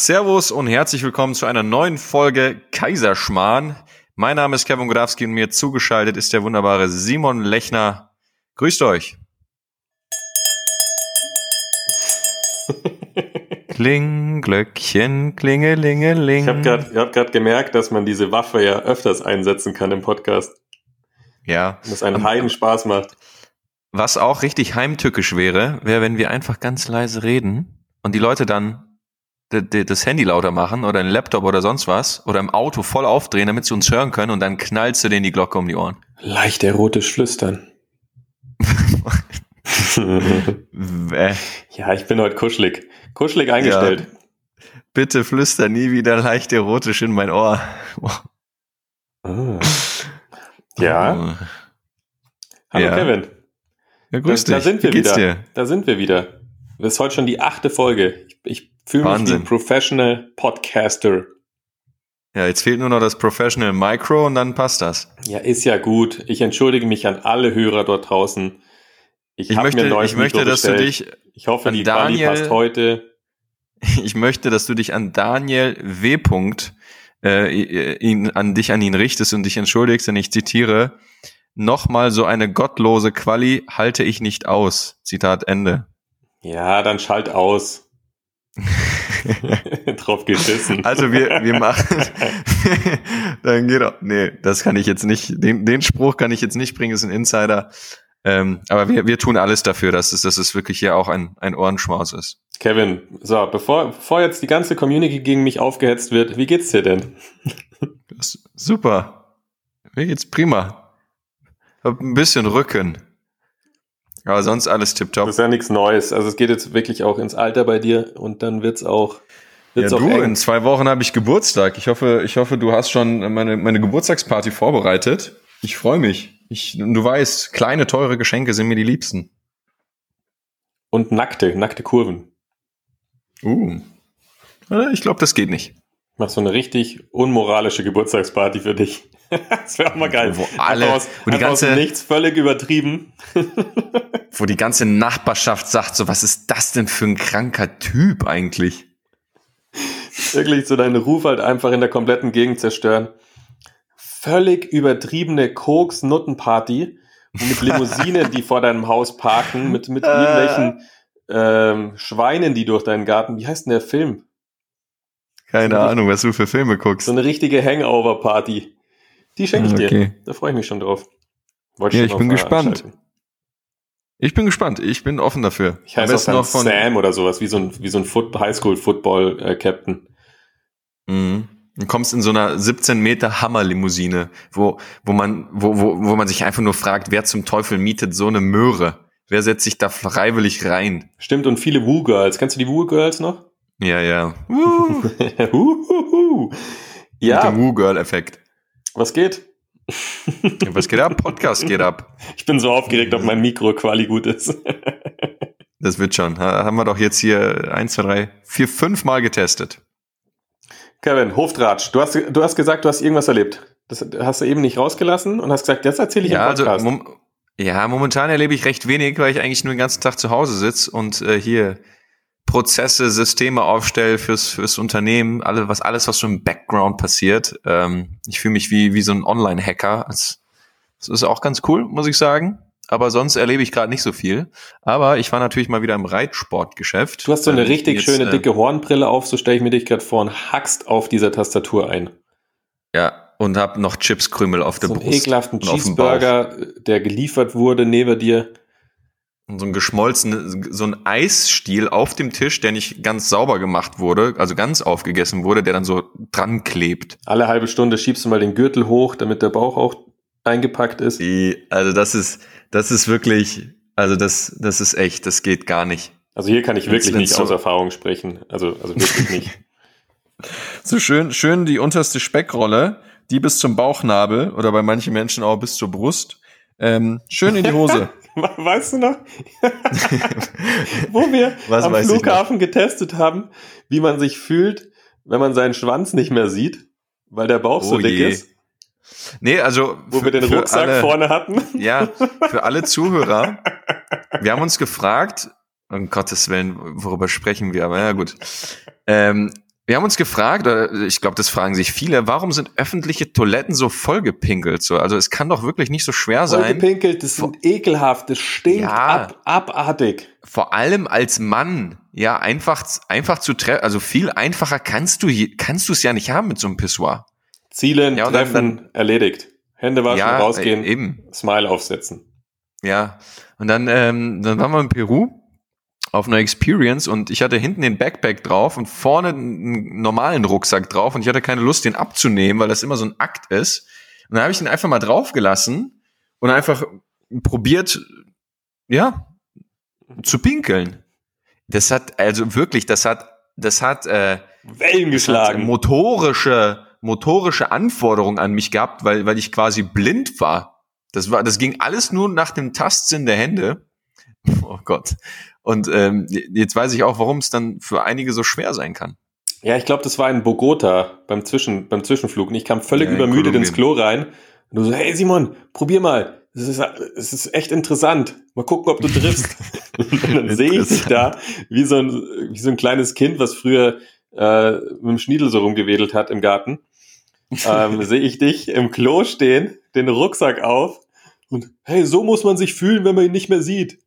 Servus und herzlich willkommen zu einer neuen Folge Kaiserschmarrn. Mein Name ist Kevin Godowski und mir zugeschaltet ist der wunderbare Simon Lechner. Grüßt euch. Kling, Glöckchen, klingelingeling. Ich habe gerade hab gemerkt, dass man diese Waffe ja öfters einsetzen kann im Podcast. Ja. Und das einen Heiden Spaß macht. Was auch richtig heimtückisch wäre, wäre, wenn wir einfach ganz leise reden und die Leute dann das Handy lauter machen oder ein Laptop oder sonst was oder im Auto voll aufdrehen, damit sie uns hören können und dann knallst du denen die Glocke um die Ohren. Leicht erotisch flüstern. ja, ich bin heute kuschelig. Kuschelig eingestellt. Ja. Bitte flüster nie wieder leicht erotisch in mein Ohr. Ah. Ja. Oh. Hallo ja. Kevin. Ja, grüß da, dich. Da sind wir Wie geht's wieder. Dir? Da sind wir wieder. Das ist heute schon die achte Folge. Ich, ich fühle mich wie ein Professional Podcaster. Ja, jetzt fehlt nur noch das Professional Micro und dann passt das. Ja, ist ja gut. Ich entschuldige mich an alle Hörer dort draußen. Ich, ich möchte, mir ich möchte, dass du dich ich hoffe, die Daniel, Quali passt heute. Ich möchte, dass du dich an Daniel W. Äh, ihn, an dich an ihn richtest und dich entschuldigst, denn ich zitiere, nochmal so eine gottlose Quali halte ich nicht aus. Zitat Ende. Ja, dann schalt aus. Drauf geschissen. Also wir, wir machen, dann geht auch, nee, das kann ich jetzt nicht, den, den Spruch kann ich jetzt nicht bringen, ist ein Insider. Ähm, aber wir, wir tun alles dafür, dass es, dass es wirklich hier auch ein, ein Ohrenschmaus ist. Kevin, so, bevor, bevor jetzt die ganze Community gegen mich aufgehetzt wird, wie geht's dir denn? super. Mir geht's prima. Hab ein bisschen Rücken. Aber sonst alles tipptopp. Das ist ja nichts Neues. Also es geht jetzt wirklich auch ins Alter bei dir und dann wird's auch. Wird's ja, auch du, eng. in zwei Wochen habe ich Geburtstag. Ich hoffe, ich hoffe, du hast schon meine, meine Geburtstagsparty vorbereitet. Ich freue mich. Ich, du weißt, kleine, teure Geschenke sind mir die liebsten. Und nackte, nackte Kurven. Uh. Ich glaube, das geht nicht. Mach so eine richtig unmoralische Geburtstagsparty für dich. das wäre auch mal geil. Wo alle, aus, wo die ganze, nichts völlig übertrieben. wo die ganze Nachbarschaft sagt, so, was ist das denn für ein kranker Typ eigentlich? Wirklich so deinen Ruf halt einfach in der kompletten Gegend zerstören völlig übertriebene Koks-Nuttenparty mit Limousinen, die vor deinem Haus parken, mit, mit irgendwelchen ähm, Schweinen, die durch deinen Garten. Wie heißt denn der Film? Keine so Ahnung, was du für Filme guckst. So eine richtige Hangover-Party. Die schenke ich okay. dir. Da freue ich mich schon drauf. Wollte ja, ich bin gespannt. Ich bin gespannt. Ich bin offen dafür. Ich heiße auch noch von Sam oder sowas, wie so ein, wie so ein Highschool-Football-Captain. Äh, mhm. Du kommst in so einer 17 Meter Hammerlimousine, wo, wo man, wo, wo, wo man sich einfach nur fragt, wer zum Teufel mietet so eine Möhre? Wer setzt sich da freiwillig rein? Stimmt, und viele Woo-Girls. Kennst du die Woo-Girls noch? Ja, ja. ja. Mit dem Woo-Girl-Effekt. Was geht? Was geht ab? Podcast geht ab. Ich bin so aufgeregt, ob mein Mikro quali gut ist. das wird schon. Haben wir doch jetzt hier eins, zwei, drei, vier, fünf Mal getestet. Kevin, Hoftratsch, du hast, du hast gesagt, du hast irgendwas erlebt. Das hast du eben nicht rausgelassen und hast gesagt, das erzähle ich ja, im Podcast. Also, mom ja, momentan erlebe ich recht wenig, weil ich eigentlich nur den ganzen Tag zu Hause sitze und äh, hier Prozesse, Systeme aufstelle fürs, fürs Unternehmen, alle, was, alles, was so im Background passiert. Ähm, ich fühle mich wie, wie so ein Online-Hacker. Das, das ist auch ganz cool, muss ich sagen aber sonst erlebe ich gerade nicht so viel. Aber ich war natürlich mal wieder im Reitsportgeschäft. Du hast so eine richtig jetzt, schöne äh, dicke Hornbrille auf, so stelle ich mir dich gerade vor und hackst auf dieser Tastatur ein. Ja, und hab noch Chipskrümel auf der so Brust. einen ekelhaften Cheeseburger, der geliefert wurde neben dir. So ein geschmolzen, so ein Eisstiel auf dem Tisch, der nicht ganz sauber gemacht wurde, also ganz aufgegessen wurde, der dann so dran klebt. Alle halbe Stunde schiebst du mal den Gürtel hoch, damit der Bauch auch eingepackt ist. Die, also das ist, das ist wirklich, also das, das ist echt, das geht gar nicht. Also hier kann ich wirklich nicht so aus Erfahrung sprechen. Also, also wirklich nicht. So schön, schön die unterste Speckrolle, die bis zum Bauchnabel oder bei manchen Menschen auch bis zur Brust. Ähm, schön in die Hose. weißt du noch? Wo wir Was am Flughafen getestet haben, wie man sich fühlt, wenn man seinen Schwanz nicht mehr sieht, weil der Bauch oh so dick je. ist. Nee, also. Wo für, wir den Rucksack alle, vorne hatten. Ja, für alle Zuhörer. wir haben uns gefragt, um Gottes Willen, worüber sprechen wir, aber ja gut. Ähm, Wir haben uns gefragt, oder ich glaube, das fragen sich viele, warum sind öffentliche Toiletten so vollgepinkelt? So, also es kann doch wirklich nicht so schwer sein. Vollgepinkelt, das sind ekelhaft, das stinkt Ja. ab, abartig. Vor allem als Mann, ja, einfach, einfach zu treffen, also viel einfacher kannst du, kannst du es ja nicht haben mit so einem Pissoir. Zielen, Ja, und dann- treffen, erledigt. Hände waschen, ja, rausgehen, eben. Smile aufsetzen. Ja. Und dann, ähm, dann waren wir in Peru auf einer Experience und ich hatte hinten den Backpack drauf und vorne einen normalen Rucksack drauf und ich hatte keine Lust, den abzunehmen, weil das immer so ein Akt ist. Und dann habe ich den einfach mal draufgelassen und einfach probiert, ja, zu pinkeln. Das hat, also wirklich, das hat, das hat, äh, Wellen hat geschlagen. motorische, motorische Anforderungen an mich gehabt, weil, weil ich quasi blind war. Das war, das ging alles nur nach dem Tastsinn der Hände. Oh Gott. Und ähm, jetzt weiß ich auch, warum es dann für einige so schwer sein kann. Ja, ich glaube, das war in Bogota beim, Zwischen, beim Zwischenflug. Und ich kam völlig Ja, in übermüdet ins Kolumbien. Klo rein. Und du so, hey Simon, probier mal. Das ist, es ist echt interessant. Mal gucken, ob du triffst. und dann sehe ich dich da, wie so, ein, wie so ein kleines Kind, was früher äh, mit dem Schniedel so rumgewedelt hat im Garten. Ähm, sehe ich dich im Klo stehen, den Rucksack auf. Und hey, so muss man sich fühlen, wenn man ihn nicht mehr sieht.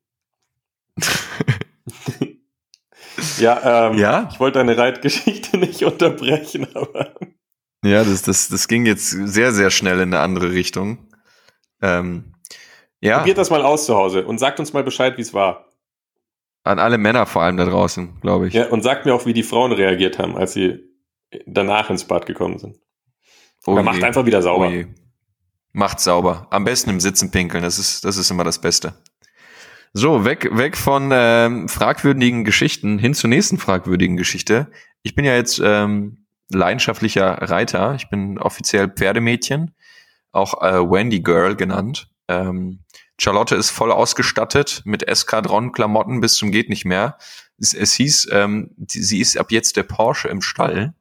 Ja, ähm, Ja? ich wollte deine Reitgeschichte nicht unterbrechen, aber Ja, das, das, das ging jetzt sehr, sehr schnell in eine andere Richtung. Ähm, ja, probiert das mal aus zu Hause und sagt uns mal Bescheid, wie es war. an alle Männer vor allem da draußen, glaube ich. Ja, und sagt mir auch, wie die Frauen reagiert haben, als sie danach ins Bad gekommen sind. Oh macht einfach wieder sauber. Oh. Macht sauber. Am besten im Sitzen pinkeln. Das ist, das ist immer das Beste. So, weg, weg von ähm, fragwürdigen Geschichten hin zur nächsten fragwürdigen Geschichte. Ich bin ja jetzt ähm, leidenschaftlicher Reiter. Ich bin offiziell Pferdemädchen, auch äh, Wendy Girl genannt. Ähm, Charlotte ist voll ausgestattet mit Eskadron-Klamotten bis zum geht nicht mehr. Es, es hieß, ähm, die, sie ist ab jetzt der Porsche im Stall.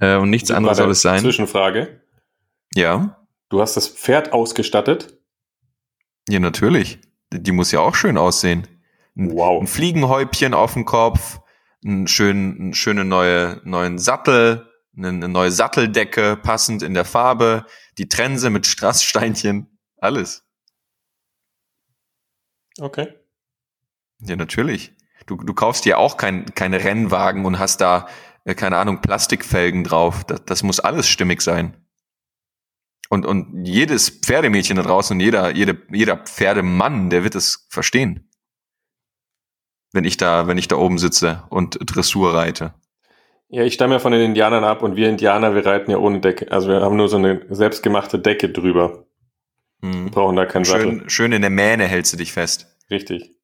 Äh, und nichts anderes soll es sein. Zwischenfrage. Ja. Du hast das Pferd ausgestattet. Ja, natürlich. Die muss ja auch schön aussehen. Ein, Wow. ein Fliegenhäubchen auf dem Kopf, einen schönen, einen schönen neue, neuen Sattel, eine, eine neue Satteldecke, passend in der Farbe, die Trense mit Strasssteinchen, alles. Okay. Ja, natürlich. Du, du kaufst dir auch kein, keine Rennwagen und hast da, äh, keine Ahnung, Plastikfelgen drauf. Das, das muss alles stimmig sein. Und, und jedes Pferdemädchen da draußen und jeder, jede, jeder Pferdemann, der wird es verstehen. Wenn ich da, wenn ich da oben sitze und Dressur reite. Ja, ich stamme ja von den Indianern ab und wir Indianer, wir reiten ja ohne Decke. Also wir haben nur so eine selbstgemachte Decke drüber. Mhm. brauchen da keinen Sattel. Schön, schön in der Mähne hältst du dich fest. Richtig.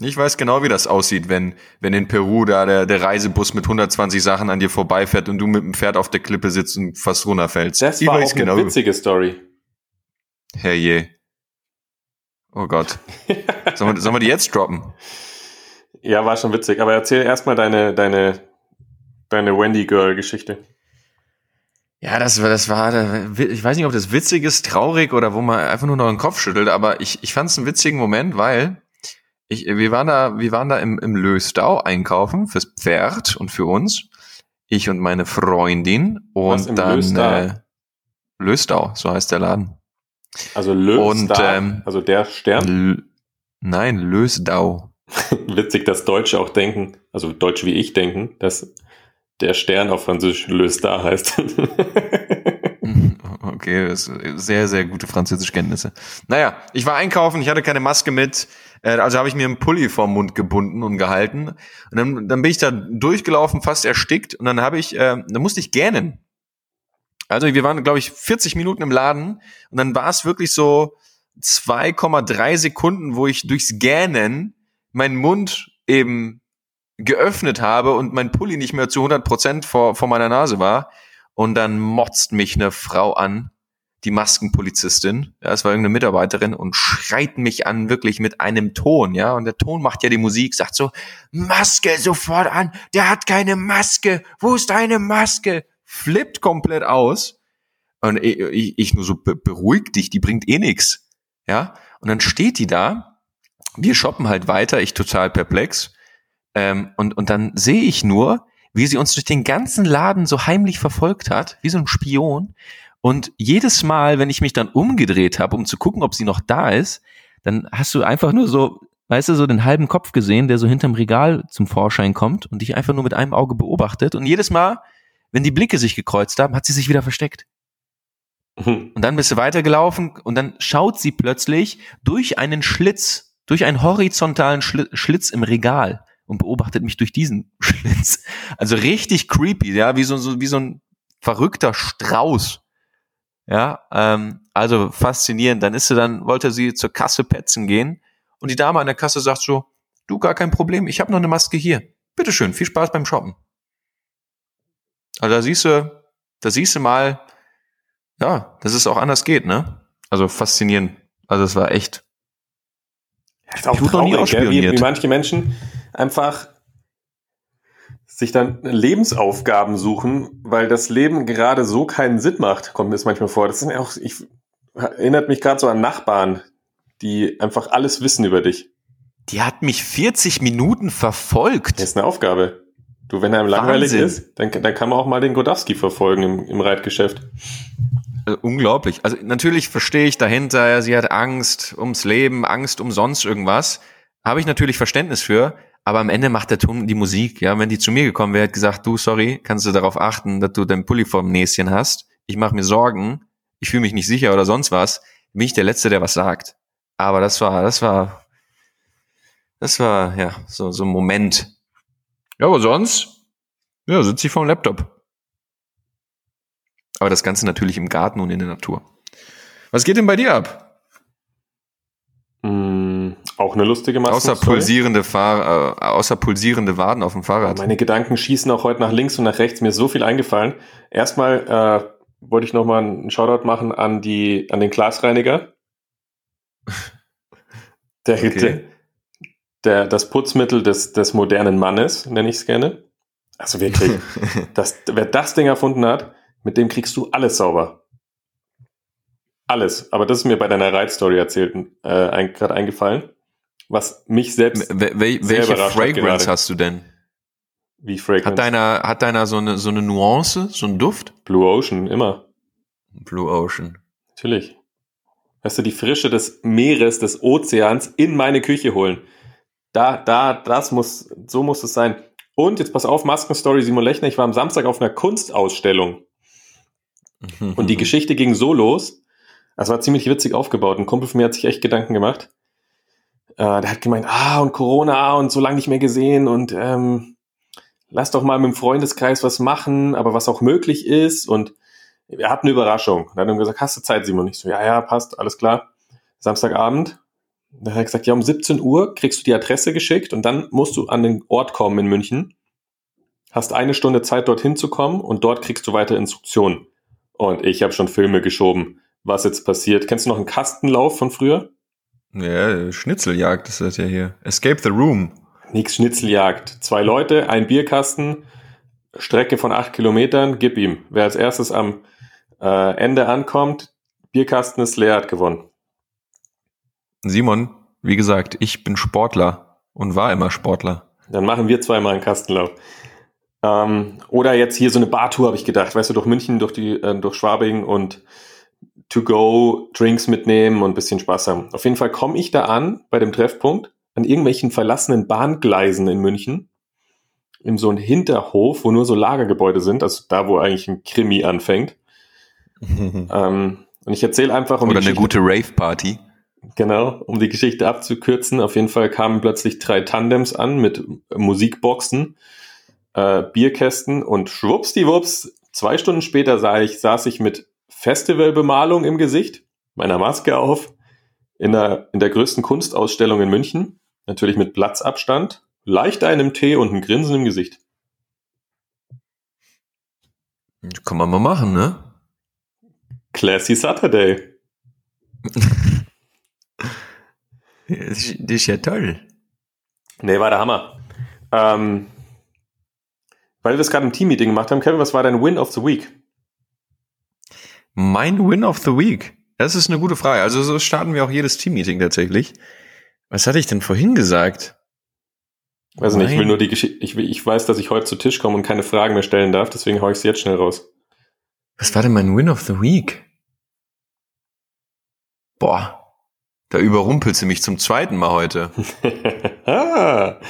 Ich weiß genau, wie das aussieht, wenn, wenn in Peru da der, der Reisebus mit 120 Sachen an dir vorbeifährt und du mit dem Pferd auf der Klippe sitzt und fast runterfällst. Das Ich war auch eine genau. witzige Story. Herrje. Oh Gott. Sollen wir, sollen wir die jetzt droppen? Ja, war schon witzig. Aber erzähl erstmal deine, deine, deine Wendy Girl Geschichte. Ja, das war, das war, ich weiß nicht, ob das witzig ist, traurig oder wo man einfach nur noch den Kopf schüttelt, aber ich, ich fand es einen witzigen Moment, weil ich, wir waren da, wir waren da im, im Löstau einkaufen fürs Pferd und für uns. Ich und meine Freundin und Was, dann Löstau? Äh, Löstau, so heißt der Laden. Also Lö Und, ähm, also der Stern. L Nein, Lösdau. Witzig, dass Deutsche auch denken, also Deutsch wie ich denken, dass der Stern auf Französisch Le Star heißt. Okay, sehr, sehr gute Französischkenntnisse. Naja, ich war einkaufen, ich hatte keine Maske mit, also habe ich mir einen Pulli vorm Mund gebunden und gehalten. Und dann, dann bin ich da durchgelaufen, fast erstickt, und dann habe ich, äh, dann musste ich gähnen. Also wir waren, glaube ich, 40 Minuten im Laden und dann war es wirklich so 2,3 Sekunden, wo ich durchs Gähnen meinen Mund eben geöffnet habe und mein Pulli nicht mehr zu 100 Prozent vor, vor meiner Nase war. Und dann motzt mich eine Frau an, die Maskenpolizistin, ja, es war irgendeine Mitarbeiterin und schreit mich an, wirklich mit einem Ton, ja, und der Ton macht ja die Musik, sagt so, Maske sofort an, der hat keine Maske, wo ist deine Maske? Flippt komplett aus. Und ich, ich, nur so, "Be- beruhig dich, die bringt eh nix, ja. Und dann steht die da, wir shoppen halt weiter, ich total perplex, ähm, und, und dann sehe ich nur, wie sie uns durch den ganzen Laden so heimlich verfolgt hat, wie so ein Spion. Und jedes Mal, wenn ich mich dann umgedreht habe, um zu gucken, ob sie noch da ist, dann hast du einfach nur so, weißt du, so den halben Kopf gesehen, der so hinterm Regal zum Vorschein kommt und dich einfach nur mit einem Auge beobachtet. Und jedes Mal, wenn die Blicke sich gekreuzt haben, hat sie sich wieder versteckt. Mhm. Und dann bist du weitergelaufen und dann schaut sie plötzlich durch einen Schlitz, durch einen horizontalen Schli Schlitz im Regal und beobachtet mich durch diesen Schlitz. Also richtig creepy, ja, wie so, so wie so ein verrückter Strauß. Ja, ähm, also faszinierend. Dann ist sie dann, wollte sie zur Kasse petzen gehen und die Dame an der Kasse sagt so, du, gar kein Problem, ich habe noch eine Maske hier. Bitteschön, viel Spaß beim Shoppen. Also da siehst du, da siehst du mal, ja, dass es auch anders geht, ne? Also faszinierend. Also es war echt. Ist auch Ich wurde noch nie traurig, wie, wie manche Menschen einfach sich dann Lebensaufgaben suchen, weil das Leben gerade so keinen Sinn macht, kommt mir das manchmal vor. Das sind ja auch, ich erinnert mich gerade so an Nachbarn, die einfach alles wissen über dich. Die hat mich 40 Minuten verfolgt. Das ist eine Aufgabe. Du, wenn einem langweilig Wahnsinn. ist, dann, dann kann man auch mal den Godowski verfolgen im, im Reitgeschäft. Also, unglaublich. Also natürlich verstehe ich dahinter, ja, sie hat Angst ums Leben, Angst um sonst irgendwas. Habe ich natürlich Verständnis für, aber am Ende macht der Ton die Musik. Ja, wenn die zu mir gekommen wäre, hat gesagt, du, sorry, kannst du darauf achten, dass du dein Pulli vorm Näschen hast. Ich mache mir Sorgen, ich fühle mich nicht sicher oder sonst was. Bin ich der Letzte, der was sagt. Aber das war, das war, das war, ja, so, so ein Moment. Ja, aber sonst, ja, sitze ich vorm Laptop. Aber das Ganze natürlich im Garten und in der Natur. Was geht denn bei dir ab? Mm, auch eine lustige Außer Maskenstory. pulsierende, Fahr äh, außer pulsierende Waden auf dem Fahrrad. Meine Gedanken schießen auch heute nach links und nach rechts. Mir ist so viel eingefallen. Erstmal äh, wollte ich nochmal einen Shoutout machen an die an den Glasreiniger. Der, Okay. der, der das Putzmittel des, des modernen Mannes, nenne ich es gerne. Also wirklich, das, wer das Ding erfunden hat, mit dem kriegst du alles sauber. Alles. Aber das ist mir bei deiner Reitstory erzählt, äh, ein, gerade eingefallen. Was mich selbst Wel welche Fragrance hast du denn? wie Fragrance. Hat deiner, hat deiner so eine, so eine Nuance, so ein Duft? Blue Ocean, immer. Blue Ocean. Natürlich. Weißt du, die Frische des Meeres, des Ozeans in meine Küche holen. Da, da, das muss, so muss es sein. Und jetzt pass auf, Maskenstory Simon Lechner, ich war am Samstag auf einer Kunstausstellung und die Geschichte ging so los. Das war ziemlich witzig aufgebaut. Ein Kumpel von mir hat sich echt Gedanken gemacht. Äh, der hat gemeint, ah, und Corona und so lange nicht mehr gesehen und ähm, lass doch mal mit dem Freundeskreis was machen, aber was auch möglich ist. Und er hat eine Überraschung. Dann hat er gesagt, hast du Zeit, Simon? Ich so, ja, ja, passt, alles klar. Samstagabend. Dann hat er gesagt, ja, um 17 Uhr kriegst du die Adresse geschickt und dann musst du an den Ort kommen in München. Hast eine Stunde Zeit, dorthin zu kommen und dort kriegst du weitere Instruktionen. Und ich habe schon Filme geschoben, was jetzt passiert. Kennst du noch einen Kastenlauf von früher? Ja, Schnitzeljagd ist das ja hier. Escape the Room. Nix Schnitzeljagd. Zwei Leute, ein Bierkasten, Strecke von acht Kilometern, gib ihm. Wer als erstes am äh, Ende ankommt, Bierkasten ist leer, hat gewonnen. Simon, wie gesagt, ich bin Sportler und war immer Sportler. Dann machen wir zweimal einen Kastenlauf. Ähm, oder jetzt hier so eine Bartour, habe ich gedacht. Weißt du, durch München, durch, die, äh, durch Schwabing und to go Drinks mitnehmen und ein bisschen Spaß haben. Auf jeden Fall komme ich da an, bei dem Treffpunkt, an irgendwelchen verlassenen Bahngleisen in München. In so einem Hinterhof, wo nur so Lagergebäude sind, also da, wo eigentlich ein Krimi anfängt. Ähm, und ich erzähle einfach um Oder eine gute Rave-Party. Genau, um die Geschichte abzukürzen, auf jeden Fall kamen plötzlich drei Tandems an mit Musikboxen, äh, Bierkästen und schwuppsdiwupps, zwei Stunden später sah ich, saß ich mit Festivalbemalung im Gesicht, meiner Maske auf, in der, in der größten Kunstausstellung in München, natürlich mit Platzabstand, leicht einem Tee und ein Grinsen im Gesicht. Kann man mal machen, ne? Classy Saturday. Das ist ja toll. Nee, war der Hammer. Ähm, weil wir es gerade im Teammeeting gemacht haben, Kevin, was war dein Win of the Week? Mein Win of the Week. Das ist eine gute Frage. Also so starten wir auch jedes Teammeeting tatsächlich. Was hatte ich denn vorhin gesagt? Weiß nicht, ich will nur die Geschichte, ich, ich weiß, dass ich heute zu Tisch komme und keine Fragen mehr stellen darf, deswegen hau ich sie jetzt schnell raus. Was war denn mein Win of the Week? Boah, da überrumpelt sie mich zum zweiten Mal heute.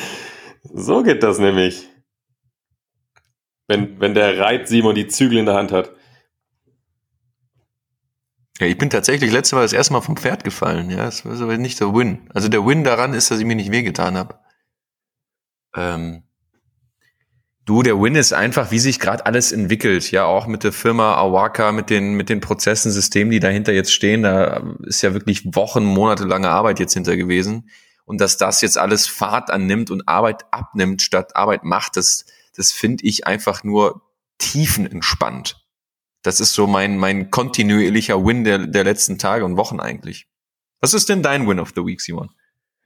so geht das nämlich. Wenn, wenn der Reit Simon die Zügel in der Hand hat. Ja, ich bin tatsächlich letzte Mal das erste Mal vom Pferd gefallen. Ja, das war aber nicht der Win. Also der Win daran ist, dass ich mir nicht wehgetan habe. Ähm, du, der Win ist einfach, wie sich gerade alles entwickelt. Ja, auch mit der Firma Awaka, mit den, mit den Prozessen, Systemen, die dahinter jetzt stehen. Da ist ja wirklich Wochen, Monate lange Arbeit jetzt hinter gewesen. Und dass das jetzt alles Fahrt annimmt und Arbeit abnimmt, statt Arbeit macht, das, das finde ich einfach nur tiefenentspannt. Das ist so mein, mein kontinuierlicher Win der, der letzten Tage und Wochen eigentlich. Was ist denn dein Win of the Week, Simon?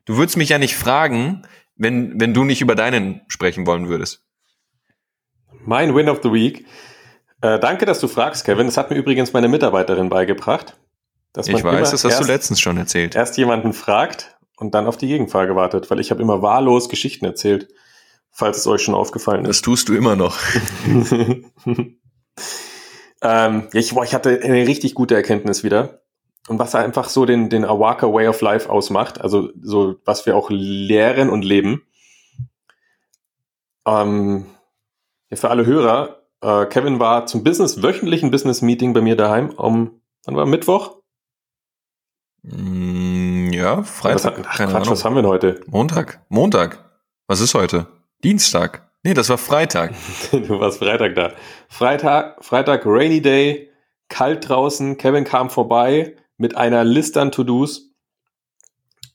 Du würdest mich ja nicht fragen, wenn, wenn du nicht über deinen sprechen wollen würdest. Mein Win of the Week. Äh, danke, dass du fragst, Kevin. Das hat mir übrigens meine Mitarbeiterin beigebracht. ich weiß, das hast erst, du letztens schon erzählt. Erst jemanden fragt und dann auf die Gegenfrage wartet, weil ich habe immer wahllos Geschichten erzählt, falls es euch schon aufgefallen ist. Das tust du immer noch. Ähm, ich, boah, ich hatte eine richtig gute Erkenntnis wieder. Und was einfach so den, den Awaka Way of Life ausmacht, also so, was wir auch lehren und leben. Ähm, ja, für alle Hörer, äh, Kevin war zum Business, wöchentlichen Business Meeting bei mir daheim um, wann war Mittwoch? Mm, ja, Freitag. Was, ach, Quatsch, was haben wir denn heute? Montag. Montag. Was ist heute? Dienstag. Nee, das war Freitag. du warst Freitag da. Freitag, Freitag, Rainy Day, kalt draußen. Kevin kam vorbei mit einer Liste an To-Dos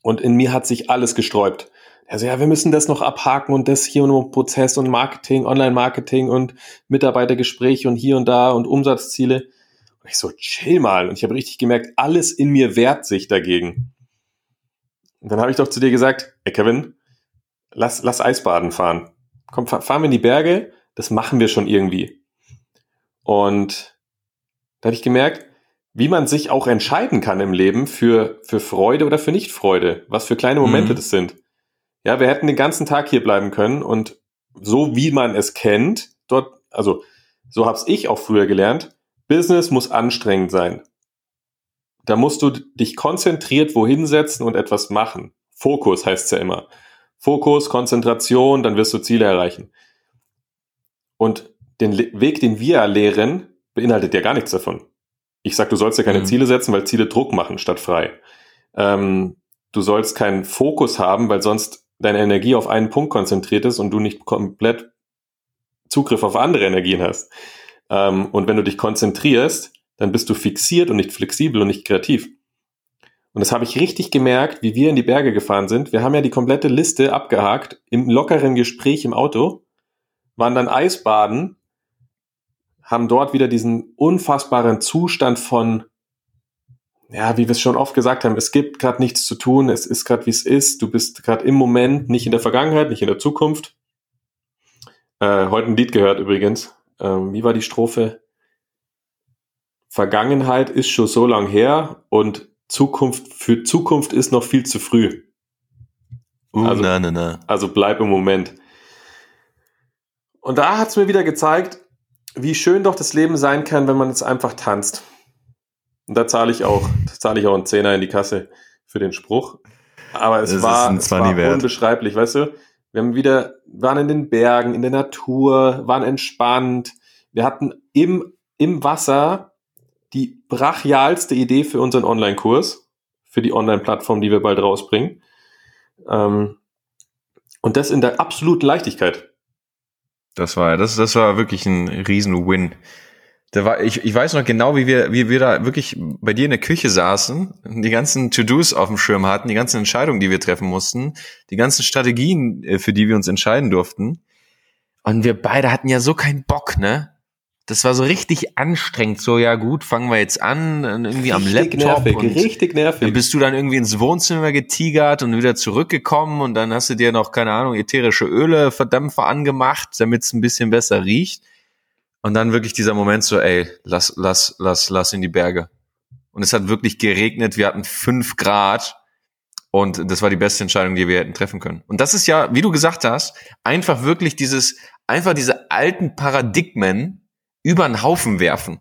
und in mir hat sich alles gesträubt. Also ja, wir müssen das noch abhaken und das hier und Prozess und Marketing, Online-Marketing und Mitarbeitergespräche und hier und da und Umsatzziele. Und ich so, chill mal. Und ich habe richtig gemerkt, alles in mir wehrt sich dagegen. Und dann habe ich doch zu dir gesagt, ey Kevin, lass, lass Eisbaden fahren komm, fahren wir in die Berge, das machen wir schon irgendwie. Und da habe ich gemerkt, wie man sich auch entscheiden kann im Leben für, für Freude oder für Nicht-Freude, was für kleine Momente mhm. das sind. Ja, wir hätten den ganzen Tag hier bleiben können und so wie man es kennt, dort, also so hab's ich auch früher gelernt, Business muss anstrengend sein. Da musst du dich konzentriert wohin setzen und etwas machen. Fokus heißt's ja immer. Fokus, Konzentration, dann wirst du Ziele erreichen. Und den Weg, den wir lehren, beinhaltet ja gar nichts davon. Ich sag, du sollst ja keine mhm. Ziele setzen, weil Ziele Druck machen statt frei. Ähm, du sollst keinen Fokus haben, weil sonst deine Energie auf einen Punkt konzentriert ist und du nicht komplett Zugriff auf andere Energien hast. Ähm, und wenn du dich konzentrierst, dann bist du fixiert und nicht flexibel und nicht kreativ. Und das habe ich richtig gemerkt, wie wir in die Berge gefahren sind. Wir haben ja die komplette Liste abgehakt im lockeren Gespräch im Auto, waren dann Eisbaden, haben dort wieder diesen unfassbaren Zustand von, ja, wie wir es schon oft gesagt haben, es gibt gerade nichts zu tun, es ist gerade wie es ist, du bist gerade im Moment, nicht in der Vergangenheit, nicht in der Zukunft. Äh, heute ein Lied gehört übrigens. Ähm, wie war die Strophe? Vergangenheit ist schon so lang her und Zukunft, für Zukunft ist noch viel zu früh. Uh, also, na, na, na. also bleib im Moment. Und da hat es mir wieder gezeigt, wie schön doch das Leben sein kann, wenn man jetzt einfach tanzt. Und da zahle ich auch, da zahle ich auch einen Zehner in die Kasse für den Spruch. Aber es das war, es war unbeschreiblich, weißt du? Wir haben wieder, waren in den Bergen, in der Natur, waren entspannt. Wir hatten im, im Wasser brachialste Idee für unseren Online-Kurs, für die Online-Plattform, die wir bald rausbringen. Ähm, und das in der absoluten Leichtigkeit. Das war, das, das war wirklich ein riesen Win. Da war, ich, ich weiß noch genau, wie wir, wie wir da wirklich bei dir in der Küche saßen, die ganzen To-Dos auf dem Schirm hatten, die ganzen Entscheidungen, die wir treffen mussten, die ganzen Strategien, äh, für die wir uns entscheiden durften. Und wir beide hatten ja so keinen Bock, ne? Das war so richtig anstrengend. So, ja gut, fangen wir jetzt an, irgendwie richtig am Laptop. Nervig, und richtig nervig. Dann bist du dann irgendwie ins Wohnzimmer getigert und wieder zurückgekommen und dann hast du dir noch, keine Ahnung, ätherische Öle, Verdampfer angemacht, damit es ein bisschen besser riecht. Und dann wirklich dieser Moment so, ey, lass, lass, lass, lass in die Berge. Und es hat wirklich geregnet, wir hatten fünf Grad. Und das war die beste Entscheidung, die wir hätten treffen können. Und das ist ja, wie du gesagt hast, einfach wirklich dieses, einfach diese alten Paradigmen über den Haufen werfen.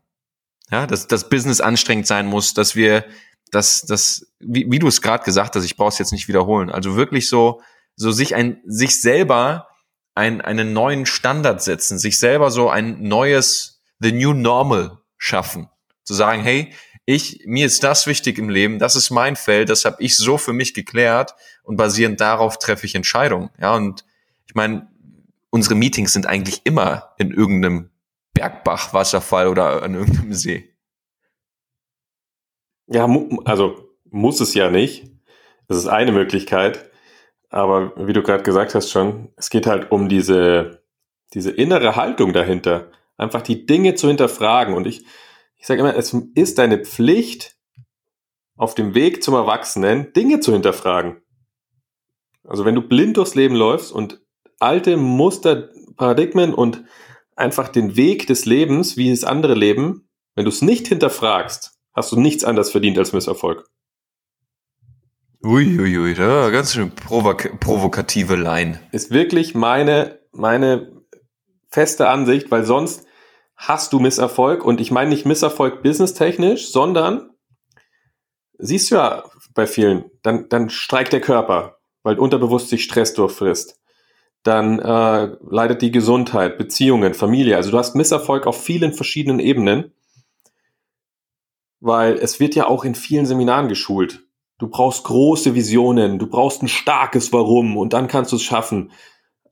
Ja, dass das Business anstrengend sein muss, dass wir, dass, dass, wie, wie du es gerade gesagt hast, ich brauche es jetzt nicht wiederholen. Also wirklich so, so sich ein, sich selber ein, einen neuen Standard setzen, sich selber so ein neues, the new normal schaffen. Zu sagen, hey, ich, mir ist das wichtig im Leben, das ist mein Feld, das habe ich so für mich geklärt und basierend darauf treffe ich Entscheidungen. Ja, und ich meine, unsere Meetings sind eigentlich immer in irgendeinem Bergbach, Wasserfall oder an irgendeinem See. Ja, also muss es ja nicht. Das ist eine Möglichkeit. Aber wie du gerade gesagt hast schon, es geht halt um diese, diese innere Haltung dahinter. Einfach die Dinge zu hinterfragen. Und ich, ich sage immer, es ist deine Pflicht, auf dem Weg zum Erwachsenen Dinge zu hinterfragen. Also wenn du blind durchs Leben läufst und alte Muster, Paradigmen und einfach den Weg des Lebens, wie es andere leben, wenn du es nicht hinterfragst, hast du nichts anderes verdient als Misserfolg. Uiuiui, ui, da ganz schön provok provokative Line. Ist wirklich meine, meine feste Ansicht, weil sonst hast du Misserfolg und ich meine nicht Misserfolg businesstechnisch, sondern siehst du ja bei vielen, dann, dann streikt der Körper, weil unterbewusst sich Stress durchfrisst. Dann äh, leidet die Gesundheit, Beziehungen, Familie. Also du hast Misserfolg auf vielen verschiedenen Ebenen weil es wird ja auch in vielen Seminaren geschult. Du brauchst große Visionen, du brauchst ein starkes Warum und dann kannst du es schaffen.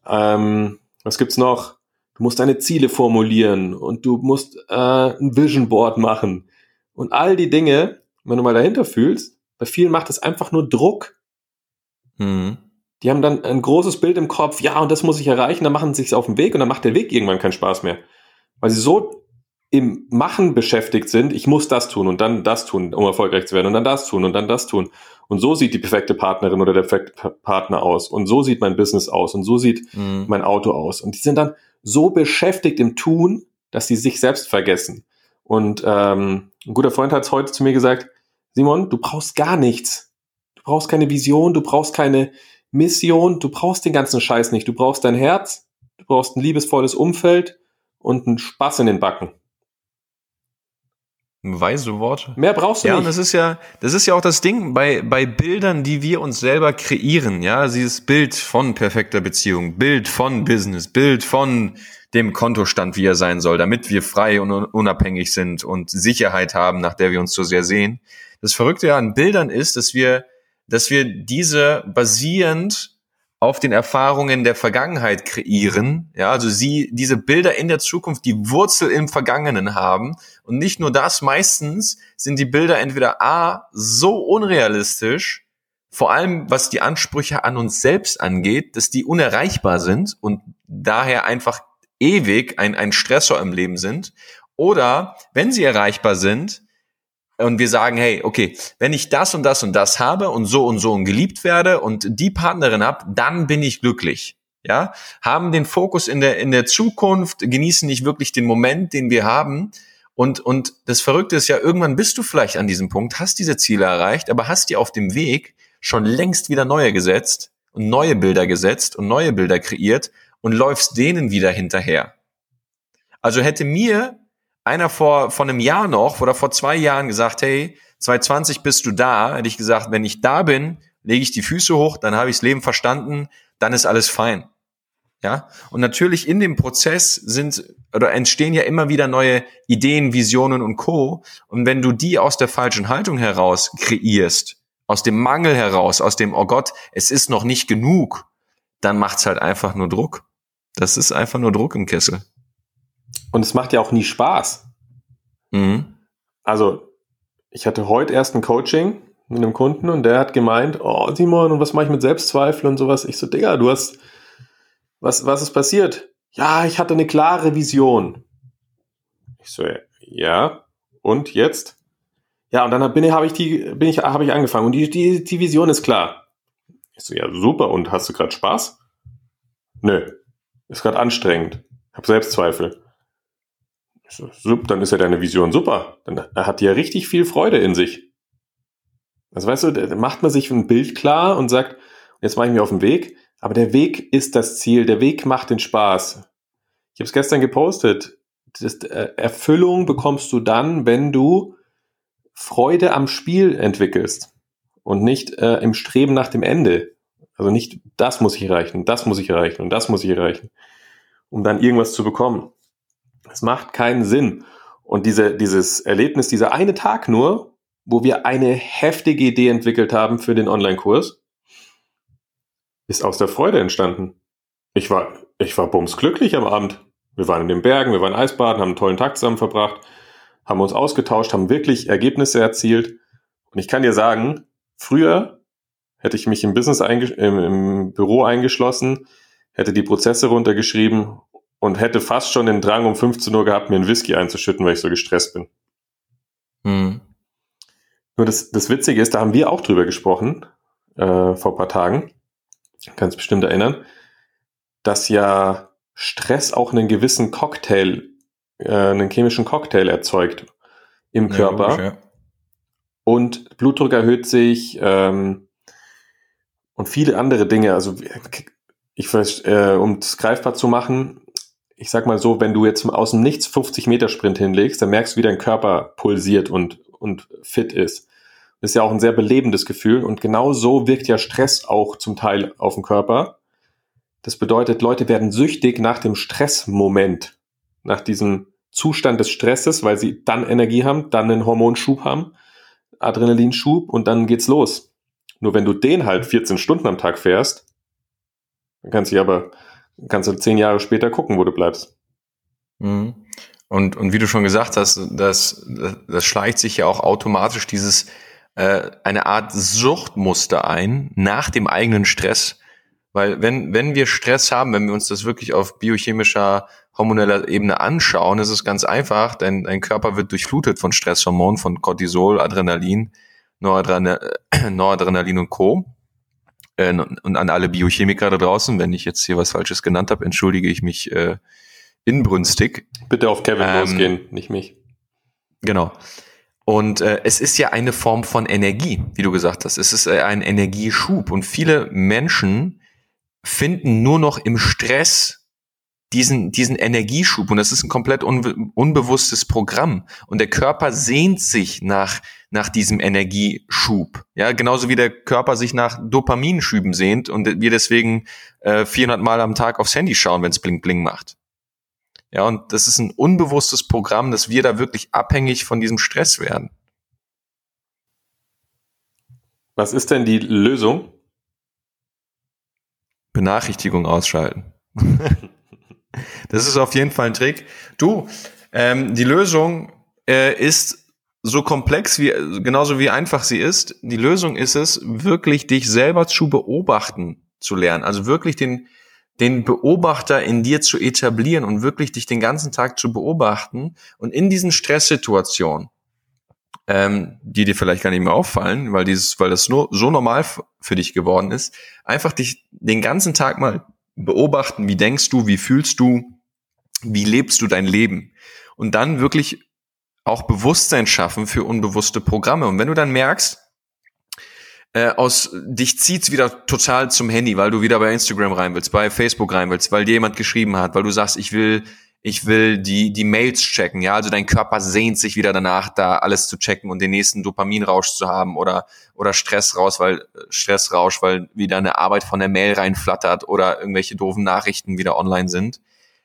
Ähm, was gibt's noch? Du musst deine Ziele formulieren und du musst äh, ein Vision Board machen und all die Dinge, wenn du mal dahinter fühlst, bei vielen macht es einfach nur Druck. Mhm. Die haben dann ein großes Bild im Kopf, ja, und das muss ich erreichen, dann machen sie sich auf den Weg und dann macht der Weg irgendwann keinen Spaß mehr. Weil sie so im Machen beschäftigt sind, ich muss das tun und dann das tun, um erfolgreich zu werden und dann das tun und dann das tun. Und so sieht die perfekte Partnerin oder der perfekte Partner aus und so sieht mein Business aus und so sieht mhm. mein Auto aus. Und die sind dann so beschäftigt im Tun, dass sie sich selbst vergessen. Und ähm, ein guter Freund hat es heute zu mir gesagt, Simon, du brauchst gar nichts. Du brauchst keine Vision, du brauchst keine Mission, du brauchst den ganzen Scheiß nicht. Du brauchst dein Herz, du brauchst ein liebesvolles Umfeld und einen Spaß in den Backen. Weise Worte. Mehr brauchst du ja, nicht. Ja, und das ist ja, das ist ja auch das Ding bei, bei Bildern, die wir uns selber kreieren, ja, dieses Bild von perfekter Beziehung, Bild von Business, Bild von dem Kontostand, wie er sein soll, damit wir frei und unabhängig sind und Sicherheit haben, nach der wir uns so sehr sehen. Das Verrückte ja an Bildern ist, dass wir, dass wir diese basierend auf den Erfahrungen der Vergangenheit kreieren. Ja, also sie, diese Bilder in der Zukunft, die Wurzel im Vergangenen haben. Und nicht nur das, meistens sind die Bilder entweder A, so unrealistisch, vor allem was die Ansprüche an uns selbst angeht, dass die unerreichbar sind und daher einfach ewig ein, ein Stressor im Leben sind. Oder wenn sie erreichbar sind, und wir sagen, hey, okay, wenn ich das und das und das habe und so und so und geliebt werde und die Partnerin habe, dann bin ich glücklich. Ja, haben den Fokus in der in der Zukunft, genießen nicht wirklich den Moment, den wir haben. Und und das Verrückte ist ja, irgendwann bist du vielleicht an diesem Punkt, hast diese Ziele erreicht, aber hast dir auf dem Weg schon längst wieder neue gesetzt und neue Bilder gesetzt und neue Bilder kreiert und läufst denen wieder hinterher. Also hätte mir einer vor, vor einem Jahr noch oder vor zwei Jahren gesagt, hey, 2020 bist du da, hätte ich gesagt, wenn ich da bin, lege ich die Füße hoch, dann habe ich das Leben verstanden, dann ist alles fein. Ja, und natürlich in dem Prozess sind oder entstehen ja immer wieder neue Ideen, Visionen und Co. Und wenn du die aus der falschen Haltung heraus kreierst, aus dem Mangel heraus, aus dem, oh Gott, es ist noch nicht genug, dann macht's halt einfach nur Druck. Das ist einfach nur Druck im Kessel. Und es macht ja auch nie Spaß. Mhm. Also, ich hatte heute erst ein Coaching mit einem Kunden und der hat gemeint, oh Simon, und was mache ich mit Selbstzweifel und sowas? Ich so, Digga, du hast, was, was ist passiert? Ja, ich hatte eine klare Vision. Ich so, ja, und jetzt? Ja, und dann bin ich, habe ich die, bin ich, habe ich angefangen und die, die, die Vision ist klar. Ich so, ja, super, und hast du gerade Spaß? Nö, ist gerade anstrengend. Hab Selbstzweifel. Dann ist ja deine Vision super. Dann hat die ja richtig viel Freude in sich. Also weißt du, da macht man sich ein Bild klar und sagt, jetzt mache ich mich auf den Weg, aber der Weg ist das Ziel, der Weg macht den Spaß. Ich habe es gestern gepostet. Das, äh, Erfüllung bekommst du dann, wenn du Freude am Spiel entwickelst und nicht äh, im Streben nach dem Ende. Also nicht, das muss ich erreichen, das muss ich erreichen und das muss ich erreichen, um dann irgendwas zu bekommen. Es macht keinen Sinn. Und diese, dieses Erlebnis, dieser eine Tag nur, wo wir eine heftige Idee entwickelt haben für den Online-Kurs, ist aus der Freude entstanden. Ich war, ich war bumsglücklich am Abend. Wir waren in den Bergen, wir waren Eisbaden, haben einen tollen Tag zusammen verbracht, haben uns ausgetauscht, haben wirklich Ergebnisse erzielt. Und ich kann dir sagen, früher hätte ich mich im Business im, im Büro eingeschlossen, hätte die Prozesse runtergeschrieben und hätte fast schon den Drang um 15 Uhr gehabt, mir einen Whisky einzuschütten, weil ich so gestresst bin. Hm. Nur das, das Witzige ist, da haben wir auch drüber gesprochen, äh, vor paar Tagen, kannst bestimmt erinnern, dass ja Stress auch einen gewissen Cocktail, äh, einen chemischen Cocktail erzeugt im ja, Körper. Logisch, ja. Und Blutdruck erhöht sich ähm, und viele andere Dinge. Also ich weiß, äh, um es greifbar zu machen, ich sag mal so, wenn du jetzt aus dem Nichts 50 Meter Sprint hinlegst, dann merkst du, wie dein Körper pulsiert und, und fit ist. Das ist ja auch ein sehr belebendes Gefühl und genau so wirkt ja Stress auch zum Teil auf den Körper. Das bedeutet, Leute werden süchtig nach dem Stressmoment, nach diesem Zustand des Stresses, weil sie dann Energie haben, dann einen Hormonschub haben, Adrenalinschub und dann geht's los. Nur wenn du den halt 14 Stunden am Tag fährst, dann kannst du aber kannst du zehn Jahre später gucken, wo du bleibst. Mhm. Und, und wie du schon gesagt hast, das, das schleicht sich ja auch automatisch dieses äh, eine Art Suchtmuster ein nach dem eigenen Stress. Weil wenn, wenn wir Stress haben, wenn wir uns das wirklich auf biochemischer, hormoneller Ebene anschauen, ist es ganz einfach, denn dein Körper wird durchflutet von Stresshormonen, von Cortisol, Adrenalin, Noradrenalin und Co äh, und an alle Biochemiker da draußen, wenn ich jetzt hier was Falsches genannt habe, entschuldige ich mich äh, inbrünstig. Bitte auf Kevin ähm, losgehen, nicht mich. Genau. Und äh, es ist ja eine Form von Energie, wie du gesagt hast. Es ist äh, ein Energieschub. Und viele Menschen finden nur noch im Stress diesen, diesen Energieschub. Und das ist ein komplett unbe unbewusstes Programm. Und der Körper sehnt sich nach, nach diesem Energieschub. Ja, genauso wie der Körper sich nach Dopaminschüben sehnt und wir deswegen äh, 400 Mal am Tag aufs Handy schauen, wenn es bling bling macht. Ja, und das ist ein unbewusstes Programm, dass wir da wirklich abhängig von diesem Stress werden. Was ist denn die Lösung? Benachrichtigung ausschalten. Das ist auf jeden Fall ein Trick. Du, ähm, die Lösung äh, ist so komplex wie genauso wie einfach sie ist. Die Lösung ist es, wirklich dich selber zu beobachten zu lernen. Also wirklich den den Beobachter in dir zu etablieren und wirklich dich den ganzen Tag zu beobachten und in diesen Stresssituationen, ähm, die dir vielleicht gar nicht mehr auffallen, weil dieses, weil das nur so normal für dich geworden ist, einfach dich den ganzen Tag mal beobachten, wie denkst du, wie fühlst du, wie lebst du dein Leben? Und dann wirklich auch Bewusstsein schaffen für unbewusste Programme. Und wenn du dann merkst, äh, aus dich zieht's wieder total zum Handy, weil du wieder bei Instagram rein willst, bei Facebook rein willst, weil dir jemand geschrieben hat, weil du sagst, ich will, ich will die die Mails checken, ja, also dein Körper sehnt sich wieder danach, da alles zu checken und den nächsten Dopaminrausch zu haben oder oder Stress raus, weil Stressrausch, weil wieder eine Arbeit von der Mail reinflattert oder irgendwelche doofen Nachrichten wieder online sind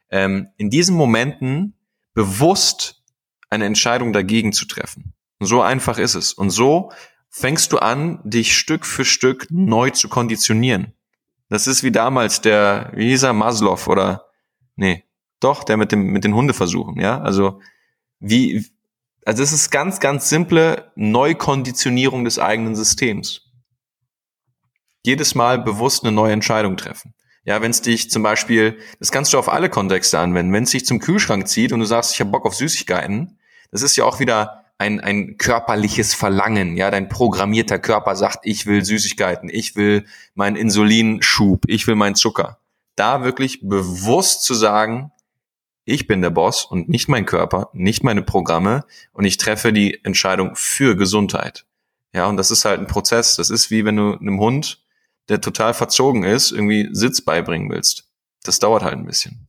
ähm, in diesen Momenten bewusst eine Entscheidung dagegen zu treffen. so einfach ist es. Und so fängst du an, dich Stück für Stück neu zu konditionieren. Das ist wie damals der, wie hieß er, Maslow oder, nee, doch, der mit dem, mit den Hundeversuchen, ja, also, wie, also es ist ganz, ganz simple Neukonditionierung des eigenen Systems. Jedes Mal bewusst eine neue Entscheidung treffen. Ja, wenn es dich zum Beispiel, das kannst du auf alle Kontexte anwenden, wenn es dich zum Kühlschrank zieht und du sagst, ich habe Bock auf Süßigkeiten, das ist ja auch wieder ein, ein körperliches Verlangen. Ja, dein programmierter Körper sagt, ich will Süßigkeiten, ich will meinen Insulinschub, ich will meinen Zucker. Da wirklich bewusst zu sagen, ich bin der Boss und nicht mein Körper, nicht meine Programme und ich treffe die Entscheidung für Gesundheit. Ja, und das ist halt ein Prozess. Das ist wie wenn du einem Hund, der total verzogen ist, irgendwie Sitz beibringen willst. Das dauert halt ein bisschen.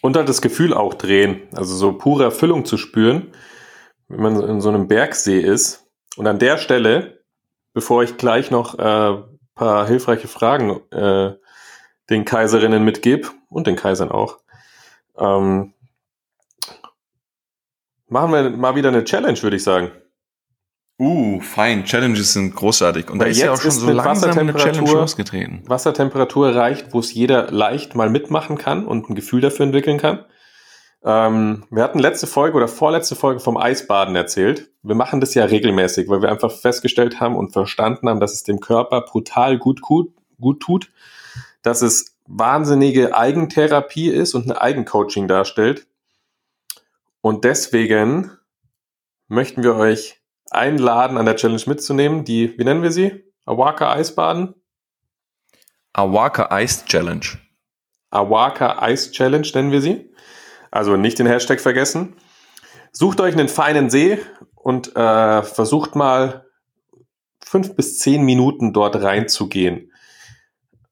Und halt das Gefühl auch drehen, also so pure Erfüllung zu spüren, wenn man in so einem Bergsee ist. Und an der Stelle, bevor ich gleich noch äh, paar hilfreiche Fragen äh, den Kaiserinnen mitgebe und den Kaisern auch, ähm, machen wir mal wieder eine Challenge, würde ich sagen. Uh, fein. Challenges sind großartig. Und Weil da ist ja auch schon so langsam eine Challenge losgetreten. Wassertemperatur erreicht, wo es jeder leicht mal mitmachen kann und ein Gefühl dafür entwickeln kann. Ähm, wir hatten letzte Folge oder vorletzte Folge vom Eisbaden erzählt. Wir machen das ja regelmäßig, weil wir einfach festgestellt haben und verstanden haben, dass es dem Körper brutal gut, gut, gut tut, dass es wahnsinnige Eigentherapie ist und ein Eigencoaching darstellt. Und deswegen möchten wir euch einladen, an der Challenge mitzunehmen. Die, wie nennen wir sie? Awaka Eisbaden? Awaka Ice Challenge. Awaka Ice Challenge nennen wir sie. Also nicht den Hashtag vergessen. Sucht euch einen feinen See und äh, versucht mal fünf bis zehn Minuten dort reinzugehen.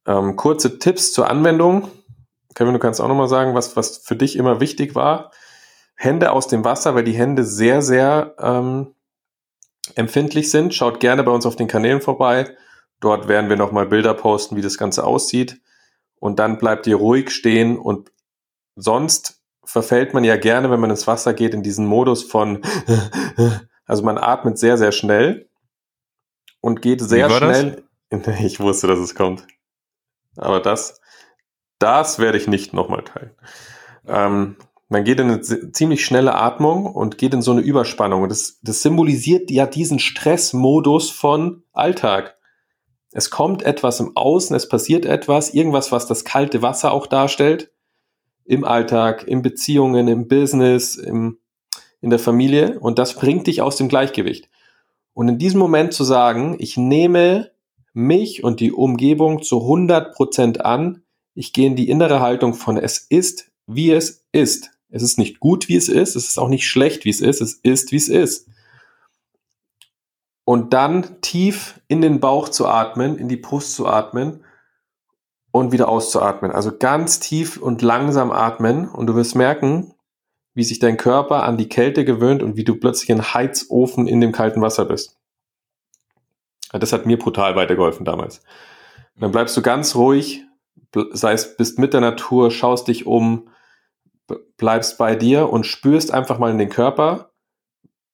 Ähm, kurze Tipps zur Anwendung. Kevin, du kannst auch nochmal sagen, was, was für dich immer wichtig war. Hände aus dem Wasser, weil die Hände sehr, sehr ähm, empfindlich sind, schaut gerne bei uns auf den Kanälen vorbei. Dort werden wir nochmal Bilder posten, wie das Ganze aussieht. Und dann bleibt ihr ruhig stehen und sonst verfällt man ja gerne, wenn man ins Wasser geht, in diesen Modus von, also man atmet sehr, sehr schnell und geht sehr schnell. Das? Ich wusste, dass es kommt. Aber das, das werde ich nicht nochmal teilen. Ähm, man geht in eine ziemlich schnelle Atmung und geht in so eine Überspannung. Und das, das symbolisiert ja diesen Stressmodus von Alltag. Es kommt etwas im Außen, es passiert etwas, irgendwas, was das kalte Wasser auch darstellt. Im Alltag, in Beziehungen, im Business, im, in der Familie. Und das bringt dich aus dem Gleichgewicht. Und in diesem Moment zu sagen, ich nehme mich und die Umgebung zu 100 Prozent an, ich gehe in die innere Haltung von es ist, wie es ist. Es ist nicht gut, wie es ist. Es ist auch nicht schlecht, wie es ist. Es ist, wie es ist. Und dann tief in den Bauch zu atmen, in die Brust zu atmen und wieder auszuatmen. Also ganz tief und langsam atmen und du wirst merken, wie sich dein Körper an die Kälte gewöhnt und wie du plötzlich ein Heizofen in dem kalten Wasser bist. Das hat mir brutal weitergeholfen damals. Und dann bleibst du ganz ruhig, sei es bist mit der Natur, schaust dich um, bleibst bei dir und spürst einfach mal in den Körper,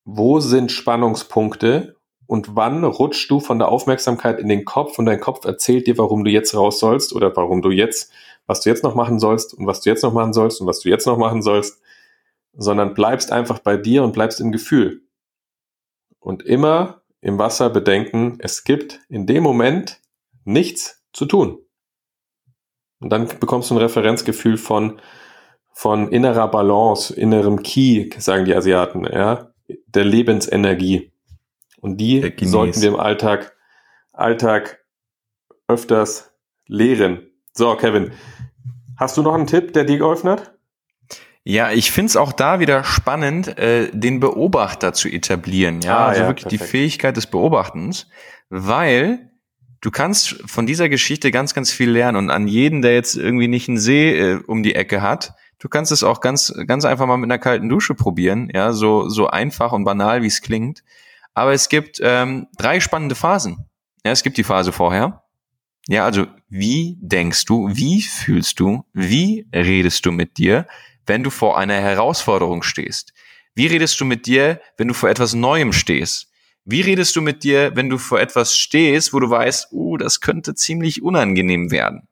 wo sind Spannungspunkte und wann rutschst du von der Aufmerksamkeit in den Kopf und dein Kopf erzählt dir, warum du jetzt raus sollst oder warum du jetzt, was du jetzt noch machen sollst und was du jetzt noch machen sollst und was du jetzt noch machen sollst, sondern bleibst einfach bei dir und bleibst im Gefühl. Und immer im Wasser bedenken, es gibt in dem Moment nichts zu tun. Und dann bekommst du ein Referenzgefühl von, von innerer Balance, innerem Ki, sagen die Asiaten, ja, der Lebensenergie. Und die sollten wir im Alltag, Alltag öfters lehren. So, Kevin, hast du noch einen Tipp, der dir geholfen hat? Ja, ich find's auch da wieder spannend, äh, den Beobachter zu etablieren. Ja, ah, also ja, wirklich perfekt. die Fähigkeit des Beobachtens, weil du kannst von dieser Geschichte ganz, ganz viel lernen und an jeden, der jetzt irgendwie nicht einen See äh, um die Ecke hat, Du kannst es auch ganz, ganz einfach mal mit einer kalten Dusche probieren, ja, so, so einfach und banal, wie es klingt. Aber es gibt ähm, drei spannende Phasen. Ja, es gibt die Phase vorher. Ja, also wie denkst du, wie fühlst du, wie redest du mit dir, wenn du vor einer Herausforderung stehst? Wie redest du mit dir, wenn du vor etwas Neuem stehst? Wie redest du mit dir, wenn du vor etwas stehst, wo du weißt, uh, das könnte ziemlich unangenehm werden?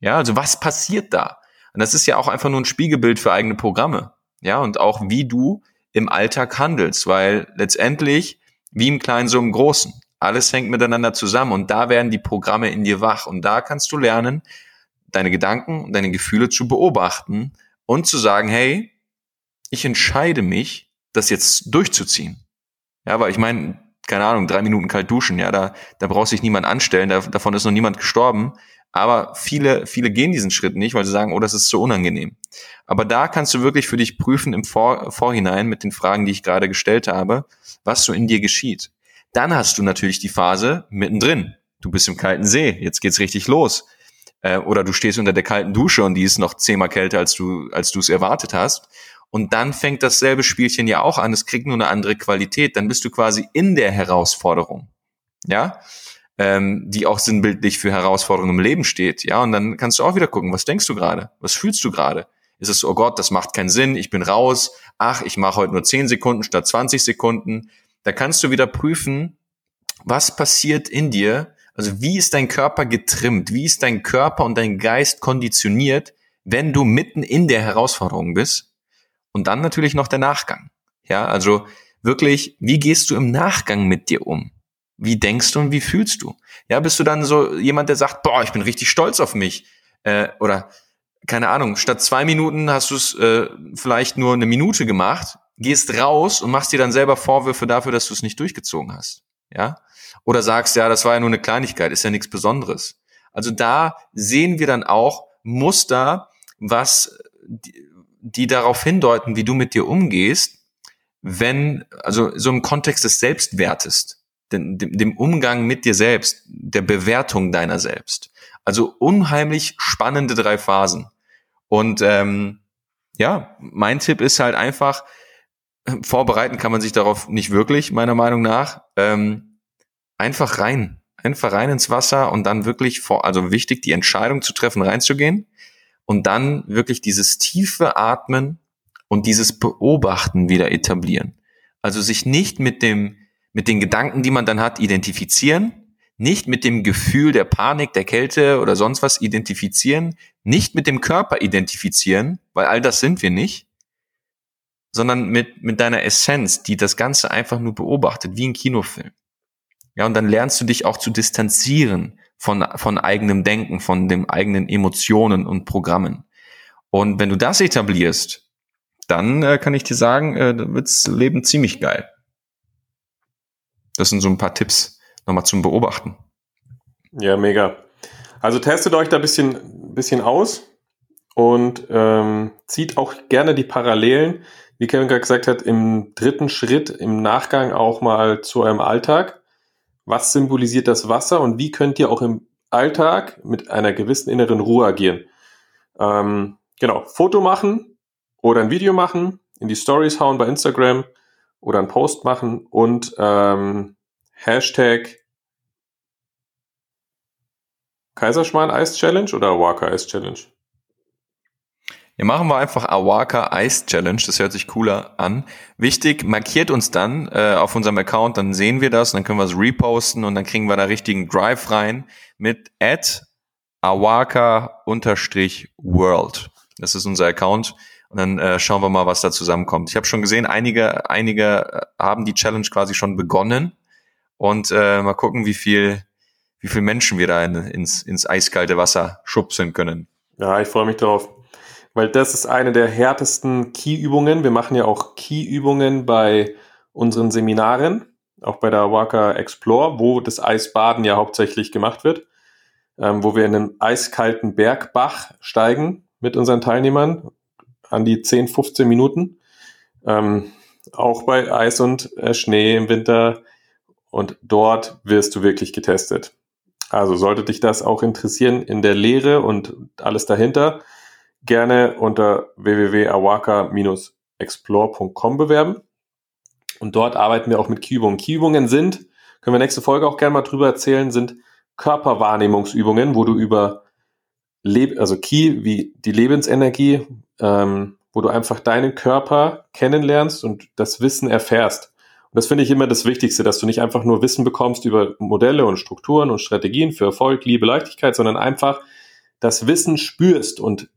Ja, also was passiert da? Und das ist ja auch einfach nur ein Spiegelbild für eigene Programme. Ja, und auch wie du im Alltag handelst, weil letztendlich, wie im Kleinen so im Großen, alles hängt miteinander zusammen und da werden die Programme in dir wach und da kannst du lernen, deine Gedanken und deine Gefühle zu beobachten und zu sagen, hey, ich entscheide mich, das jetzt durchzuziehen. Ja, weil ich meine, keine Ahnung, drei Minuten kalt duschen, ja, da, da braucht sich niemand anstellen, da, davon ist noch niemand gestorben. Aber viele, viele gehen diesen Schritt nicht, weil sie sagen, oh, das ist so unangenehm. Aber da kannst du wirklich für dich prüfen im Vor Vorhinein mit den Fragen, die ich gerade gestellt habe, was so in dir geschieht. Dann hast du natürlich die Phase mittendrin. Du bist im kalten See, jetzt geht's richtig los. Äh, oder du stehst unter der kalten Dusche und die ist noch zehnmal kälter, als du als du es erwartet hast. Und dann fängt dasselbe Spielchen ja auch an. Es kriegt nur eine andere Qualität. Dann bist du quasi in der Herausforderung. Ja, ähm, die auch sinnbildlich für Herausforderungen im Leben steht. Ja, und dann kannst du auch wieder gucken, was denkst du gerade? Was fühlst du gerade? Ist es, oh Gott, das macht keinen Sinn, ich bin raus, ach, ich mache heute nur 10 Sekunden statt 20 Sekunden. Da kannst du wieder prüfen, was passiert in dir, also wie ist dein Körper getrimmt, wie ist dein Körper und dein Geist konditioniert, wenn du mitten in der Herausforderung bist. Und dann natürlich noch der Nachgang. Ja, also wirklich, wie gehst du im Nachgang mit dir um? Wie denkst du und wie fühlst du? Ja, bist du dann so jemand, der sagt, boah, ich bin richtig stolz auf mich? Äh, oder keine Ahnung, statt zwei Minuten hast du es äh, vielleicht nur eine Minute gemacht, gehst raus und machst dir dann selber Vorwürfe dafür, dass du es nicht durchgezogen hast. Ja? Oder sagst, ja, das war ja nur eine Kleinigkeit, ist ja nichts Besonderes. Also da sehen wir dann auch Muster, was die, die darauf hindeuten, wie du mit dir umgehst, wenn, also so im Kontext des Selbstwertes dem, dem Umgang mit dir selbst, der Bewertung deiner selbst. Also unheimlich spannende drei Phasen. Und ähm, ja, mein Tipp ist halt einfach, vorbereiten kann man sich darauf nicht wirklich, meiner Meinung nach. Ähm, einfach rein. Einfach rein ins Wasser und dann wirklich vor, also wichtig, die Entscheidung zu treffen, reinzugehen. Und dann wirklich dieses tiefe Atmen und dieses Beobachten wieder etablieren. Also sich nicht mit dem mit den Gedanken, die man dann hat, identifizieren, nicht mit dem Gefühl der Panik, der Kälte oder sonst was identifizieren, nicht mit dem Körper identifizieren, weil all das sind wir nicht, sondern mit, mit deiner Essenz, die das Ganze einfach nur beobachtet, wie ein Kinofilm. Ja, und dann lernst du dich auch zu distanzieren von, von eigenem Denken, von den eigenen Emotionen und Programmen. Und wenn du das etablierst, dann äh, kann ich dir sagen, äh, wirds Leben ziemlich geil. Das sind so ein paar Tipps nochmal zum Beobachten. Ja, mega. Also testet euch da ein bisschen, bisschen aus und ähm, zieht auch gerne die Parallelen, wie Kevin gerade gesagt hat, im dritten Schritt, im Nachgang auch mal zu eurem Alltag. Was symbolisiert das Wasser und wie könnt ihr auch im Alltag mit einer gewissen inneren Ruhe agieren? Ähm, genau, Foto machen oder ein Video machen, in die Stories hauen bei Instagram oder einen Post machen und ähm, Hashtag Kaiserschmarrn Eis Challenge oder Awaka Eis Challenge? Ja, machen wir einfach Awaka Ice Challenge. Das hört sich cooler an. Wichtig, markiert uns dann äh, auf unserem Account, dann sehen wir das, dann können wir es reposten und dann kriegen wir da richtigen Drive rein mit at awaka-world. Das ist unser Account. Und dann äh, schauen wir mal, was da zusammenkommt. Ich habe schon gesehen, einige, einige äh, haben die Challenge quasi schon begonnen. Und äh, mal gucken, wie viel, wie viel Menschen wir da in, ins, ins eiskalte Wasser schubsen können. Ja, ich freue mich drauf. Weil das ist eine der härtesten Key-Übungen. Wir machen ja auch Key-Übungen bei unseren Seminaren, auch bei der Waka Explore, wo das Eisbaden ja hauptsächlich gemacht wird, ähm, wo wir in einen eiskalten Bergbach steigen mit unseren Teilnehmern an die 10, 15 Minuten. Ähm, auch bei Eis und äh, Schnee im Winter. Und dort wirst du wirklich getestet. Also sollte dich das auch interessieren in der Lehre und alles dahinter, gerne unter www.awaka-explore.com bewerben. Und dort arbeiten wir auch mit Keyübungen. Keyübungen sind, können wir nächste Folge auch gerne mal drüber erzählen, sind Körperwahrnehmungsübungen, wo du über Leb also Key wie die Lebensenergie, ähm, wo du einfach deinen Körper kennenlernst und das Wissen erfährst. Und das finde ich immer das Wichtigste, dass du nicht einfach nur Wissen bekommst über Modelle und Strukturen und Strategien für Erfolg, Liebe, Leichtigkeit, sondern einfach das Wissen spürst. Und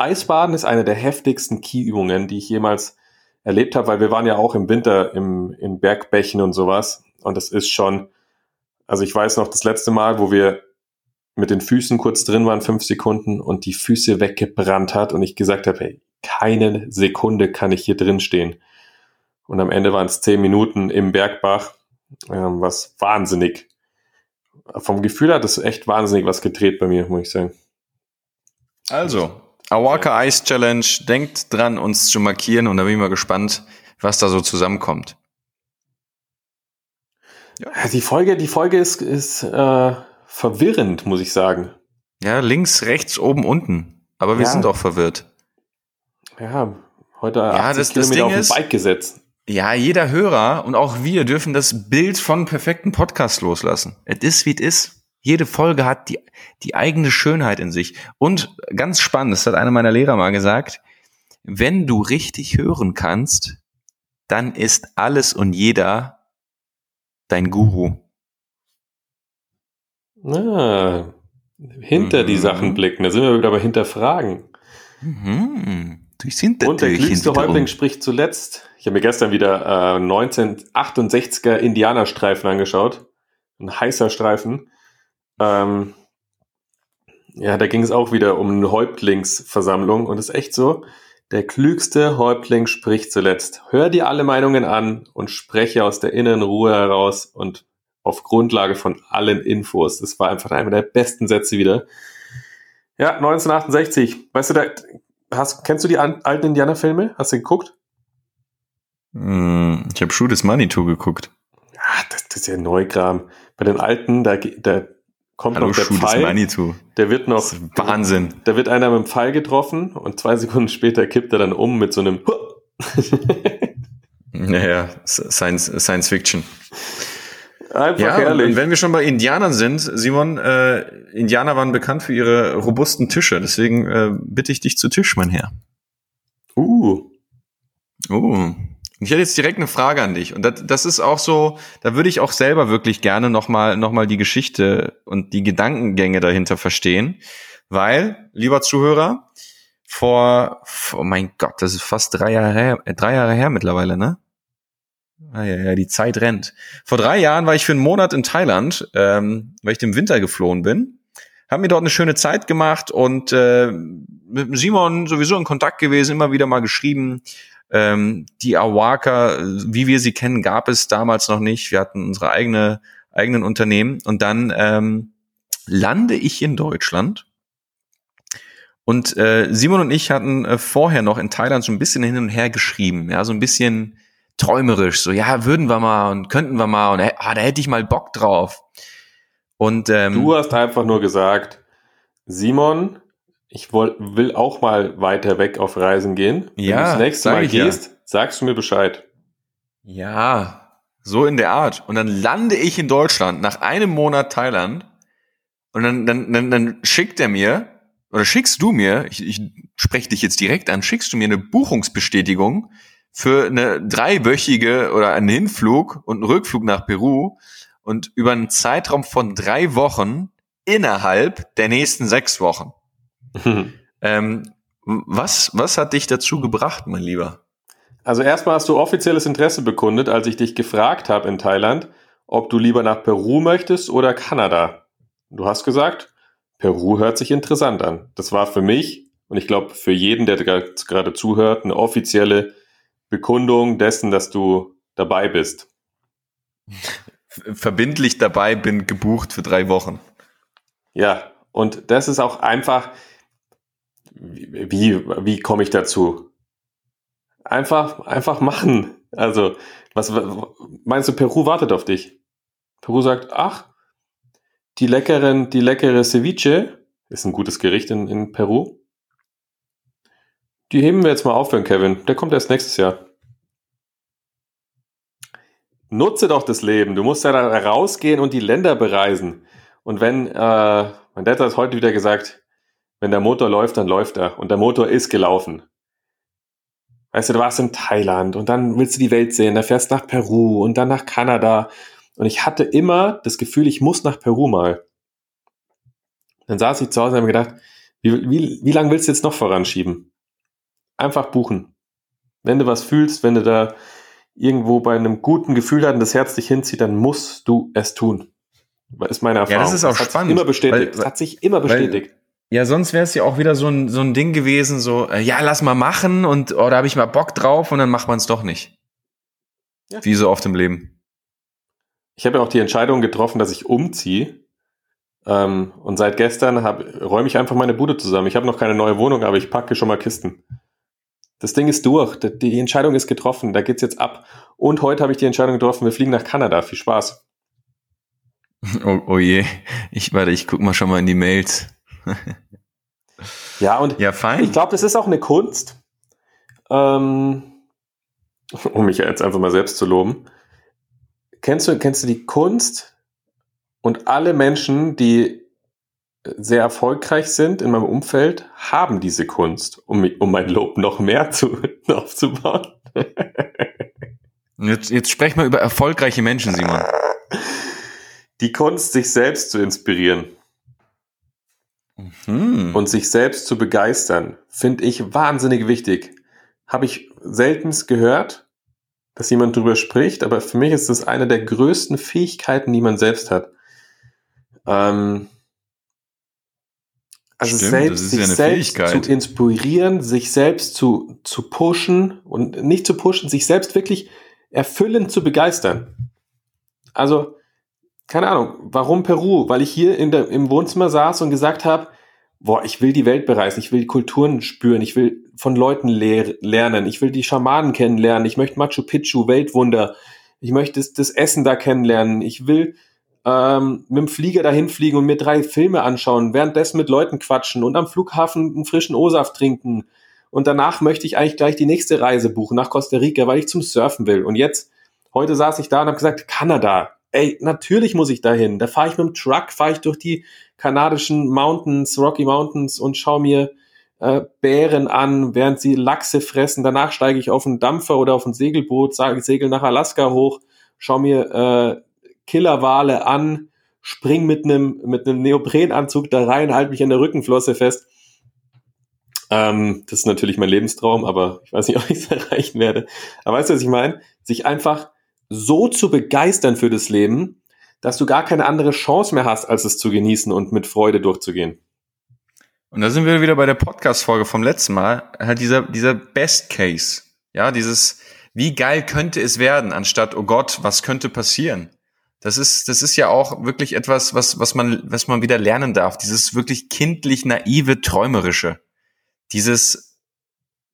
Eisbaden ist eine der heftigsten Key-Übungen, die ich jemals erlebt habe, weil wir waren ja auch im Winter im, in Bergbächen und sowas. Und das ist schon, also ich weiß noch, das letzte Mal, wo wir mit den Füßen kurz drin waren, fünf Sekunden und die Füße weggebrannt hat und ich gesagt habe, hey, keine Sekunde kann ich hier drin stehen. Und am Ende waren es zehn Minuten im Bergbach, ähm, was wahnsinnig. Vom Gefühl hat es echt wahnsinnig was gedreht bei mir, muss ich sagen. Also, Awaka Ice Challenge, denkt dran, uns zu markieren und da bin ich mal gespannt, was da so zusammenkommt. Ja. Die Folge, die Folge ist, ist äh, verwirrend, muss ich sagen. Ja, links, rechts, oben, unten. Aber wir ja. sind auch verwirrt. Ja, heute ja, das, das Ding auf dem Bike gesetzt. Ja, jeder Hörer und auch wir dürfen das Bild von perfekten Podcast loslassen. Es ist, wie es ist. Jede Folge hat die, die eigene Schönheit in sich. Und ganz spannend, das hat einer meiner Lehrer mal gesagt, wenn du richtig hören kannst, dann ist alles und jeder dein Guru. Ah, hinter mhm. die Sachen blicken, da sind wir wieder bei Hinterfragen. Mhm. Und der klügste Häuptling spricht zuletzt. Ich habe mir gestern wieder äh, 1968er Indianerstreifen angeschaut. Ein heißer Streifen. Ähm, ja, da ging es auch wieder um eine Häuptlingsversammlung und es ist echt so, der klügste Häuptling spricht zuletzt. Hör dir alle Meinungen an und spreche aus der inneren Ruhe heraus und auf Grundlage von allen Infos. Das war einfach einer der besten Sätze wieder. Ja, 1968. Weißt du, da, hast, kennst du die alten Indianerfilme? Hast du geguckt? Hm, ich habe Shoot is Money to geguckt. Ja, das, das ist ja Neukram. Bei den alten, da, da kommt Hallo, noch der Shoot Pfeil. Manitou. Der wird noch. Wahnsinn. Da wird einer mit dem Pfeil getroffen und zwei Sekunden später kippt er dann um mit so einem. naja, Science, Science Fiction. Einfach ja, herrlich. Und wenn wir schon bei Indianern sind, Simon, äh, Indianer waren bekannt für ihre robusten Tische. Deswegen äh, bitte ich dich zu Tisch, mein Herr. Uh. Uh. Und ich hätte jetzt direkt eine Frage an dich. Und das, das ist auch so, da würde ich auch selber wirklich gerne nochmal noch mal die Geschichte und die Gedankengänge dahinter verstehen. Weil, lieber Zuhörer, vor, oh mein Gott, das ist fast drei Jahre her, äh, drei Jahre her mittlerweile, ne? Ah, ja, ja, die Zeit rennt. Vor drei Jahren war ich für einen Monat in Thailand, ähm, weil ich im Winter geflohen bin. Haben mir dort eine schöne Zeit gemacht und äh, mit Simon sowieso in Kontakt gewesen, immer wieder mal geschrieben, ähm, die Awaka, wie wir sie kennen, gab es damals noch nicht. Wir hatten unsere eigene, eigenen Unternehmen. Und dann ähm, lande ich in Deutschland. Und äh, Simon und ich hatten äh, vorher noch in Thailand so ein bisschen hin und her geschrieben, ja, so ein bisschen träumerisch, so ja, würden wir mal und könnten wir mal und ah, da hätte ich mal Bock drauf. Und ähm, du hast einfach nur gesagt, Simon, ich woll, will auch mal weiter weg auf Reisen gehen. Wenn ja, du das nächste Mal gehst, ja. sagst du mir Bescheid. Ja, so in der Art. Und dann lande ich in Deutschland nach einem Monat Thailand und dann, dann, dann, dann schickt er mir, oder schickst du mir, ich, ich spreche dich jetzt direkt an, schickst du mir eine Buchungsbestätigung für eine dreiwöchige oder einen Hinflug und einen Rückflug nach Peru und über einen Zeitraum von drei Wochen innerhalb der nächsten sechs Wochen. ähm, was, was hat dich dazu gebracht, mein Lieber? Also erstmal hast du offizielles Interesse bekundet, als ich dich gefragt habe in Thailand, ob du lieber nach Peru möchtest oder Kanada. Du hast gesagt, Peru hört sich interessant an. Das war für mich und ich glaube für jeden, der gerade zuhört, eine offizielle Bekundung dessen, dass du dabei bist. Verbindlich dabei bin, gebucht für drei Wochen. Ja, und das ist auch einfach, wie, wie komme ich dazu? Einfach, einfach machen. Also, was meinst du, Peru wartet auf dich? Peru sagt, ach, die leckeren, die leckere Ceviche ist ein gutes Gericht in, in Peru. Die heben wir jetzt mal auf für den Kevin. Der kommt erst nächstes Jahr. Nutze doch das Leben. Du musst ja da rausgehen und die Länder bereisen. Und wenn, äh, mein Dad hat heute wieder gesagt, wenn der Motor läuft, dann läuft er. Und der Motor ist gelaufen. Weißt du, du warst in Thailand und dann willst du die Welt sehen, da fährst nach Peru und dann nach Kanada. Und ich hatte immer das Gefühl, ich muss nach Peru mal. Dann saß ich zu Hause und habe mir gedacht, wie, wie, wie lange willst du jetzt noch voranschieben? Einfach buchen. Wenn du was fühlst, wenn du da irgendwo bei einem guten Gefühl hast und das Herz dich hinzieht, dann musst du es tun. Ist meine Erfahrung. Ja, das ist auch das spannend. immer bestätigt. Weil, hat sich immer bestätigt. Weil, ja, sonst wäre es ja auch wieder so ein, so ein Ding gewesen, so, äh, ja, lass mal machen und oder oh, habe ich mal Bock drauf und dann macht man es doch nicht. Ja. Wie so oft im Leben. Ich habe ja auch die Entscheidung getroffen, dass ich umziehe. Ähm, und seit gestern räume ich einfach meine Bude zusammen. Ich habe noch keine neue Wohnung, aber ich packe schon mal Kisten. Das Ding ist durch. Die, Entscheidung ist getroffen. Da geht's jetzt ab. Und heute habe ich die Entscheidung getroffen, wir fliegen nach Kanada. Viel Spaß. Oh, oh je, ich warte, ich guck mal schon mal in die Mails. ja, und ja, fein. ich glaube, das ist auch eine Kunst, ähm, um mich jetzt einfach mal selbst zu loben. Kennst du, kennst du die Kunst und alle Menschen, die sehr erfolgreich sind in meinem Umfeld, haben diese Kunst, um, um mein Lob noch mehr zu, aufzubauen. jetzt, jetzt sprech mal über erfolgreiche Menschen, Simon. Die Kunst, sich selbst zu inspirieren mhm. und sich selbst zu begeistern, finde ich wahnsinnig wichtig. Habe ich seltenst gehört, dass jemand drüber spricht, aber für mich ist das eine der größten Fähigkeiten, die man selbst hat. Ähm, also Stimmt, selbst, sich ja selbst Fähigkeit. zu inspirieren, sich selbst zu, zu pushen und nicht zu pushen, sich selbst wirklich erfüllend zu begeistern. Also, keine Ahnung, warum Peru? Weil ich hier in der, im Wohnzimmer saß und gesagt habe, boah, ich will die Welt bereisen, ich will die Kulturen spüren, ich will von Leuten lehr lernen, ich will die Schamanen kennenlernen, ich möchte Machu Picchu, Weltwunder, ich möchte das, das Essen da kennenlernen, ich will ähm, mit dem Flieger dahin fliegen und mir drei Filme anschauen, währenddessen mit Leuten quatschen und am Flughafen einen frischen O-Saft trinken. Und danach möchte ich eigentlich gleich die nächste Reise buchen nach Costa Rica, weil ich zum Surfen will. Und jetzt, heute saß ich da und habe gesagt, Kanada. Ey, natürlich muss ich dahin. Da fahre ich mit dem Truck, fahre ich durch die kanadischen Mountains, Rocky Mountains und schaue mir äh, Bären an, während sie Lachse fressen. Danach steige ich auf einen Dampfer oder auf ein Segelboot, sage, segel nach Alaska hoch, schaue mir äh, Killerwale an, spring mit einem mit einem Neoprenanzug da rein, halt mich an der Rückenflosse fest. Ähm, das ist natürlich mein Lebenstraum, aber ich weiß nicht, ob ich es erreichen werde. Aber weißt du, was ich meine? Sich einfach so zu begeistern für das Leben, dass du gar keine andere Chance mehr hast, als es zu genießen und mit Freude durchzugehen. Und da sind wir wieder bei der Podcast-Folge vom letzten Mal. Halt dieser, dieser Best Case. Ja, dieses, wie geil könnte es werden, anstatt, oh Gott, was könnte passieren? Das ist, das ist ja auch wirklich etwas, was, was man, was man wieder lernen darf. Dieses wirklich kindlich naive, träumerische. Dieses,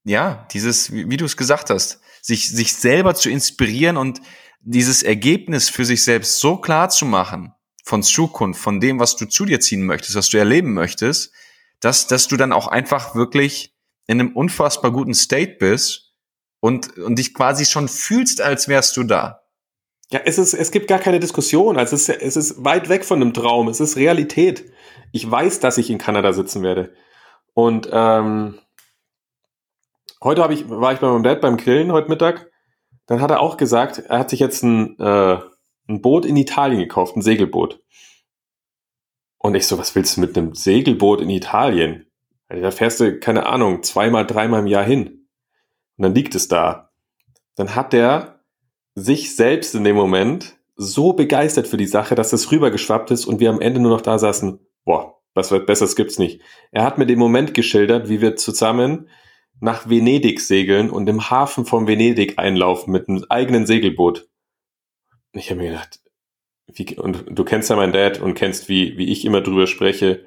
ja, dieses, wie, wie du es gesagt hast, sich, sich selber zu inspirieren und dieses Ergebnis für sich selbst so klar zu machen von Zukunft, von dem, was du zu dir ziehen möchtest, was du erleben möchtest, dass, dass du dann auch einfach wirklich in einem unfassbar guten State bist und, und dich quasi schon fühlst, als wärst du da. Ja, es ist, es gibt gar keine Diskussion. Also es ist, es ist weit weg von einem Traum. Es ist Realität. Ich weiß, dass ich in Kanada sitzen werde. Und ähm, heute habe ich, war ich bei meinem Dad beim Grillen heute Mittag. Dann hat er auch gesagt, er hat sich jetzt ein, äh, ein Boot in Italien gekauft, ein Segelboot. Und ich so, was willst du mit einem Segelboot in Italien? Also da fährst du, keine Ahnung, zweimal, dreimal im Jahr hin. Und dann liegt es da. Dann hat der sich selbst in dem Moment so begeistert für die Sache, dass das rübergeschwappt ist und wir am Ende nur noch da saßen, boah, was wird Besseres gibt's nicht. Er hat mir den Moment geschildert, wie wir zusammen nach Venedig segeln und im Hafen von Venedig einlaufen mit einem eigenen Segelboot. Ich habe mir gedacht, wie, und du kennst ja meinen Dad und kennst, wie, wie ich immer drüber spreche.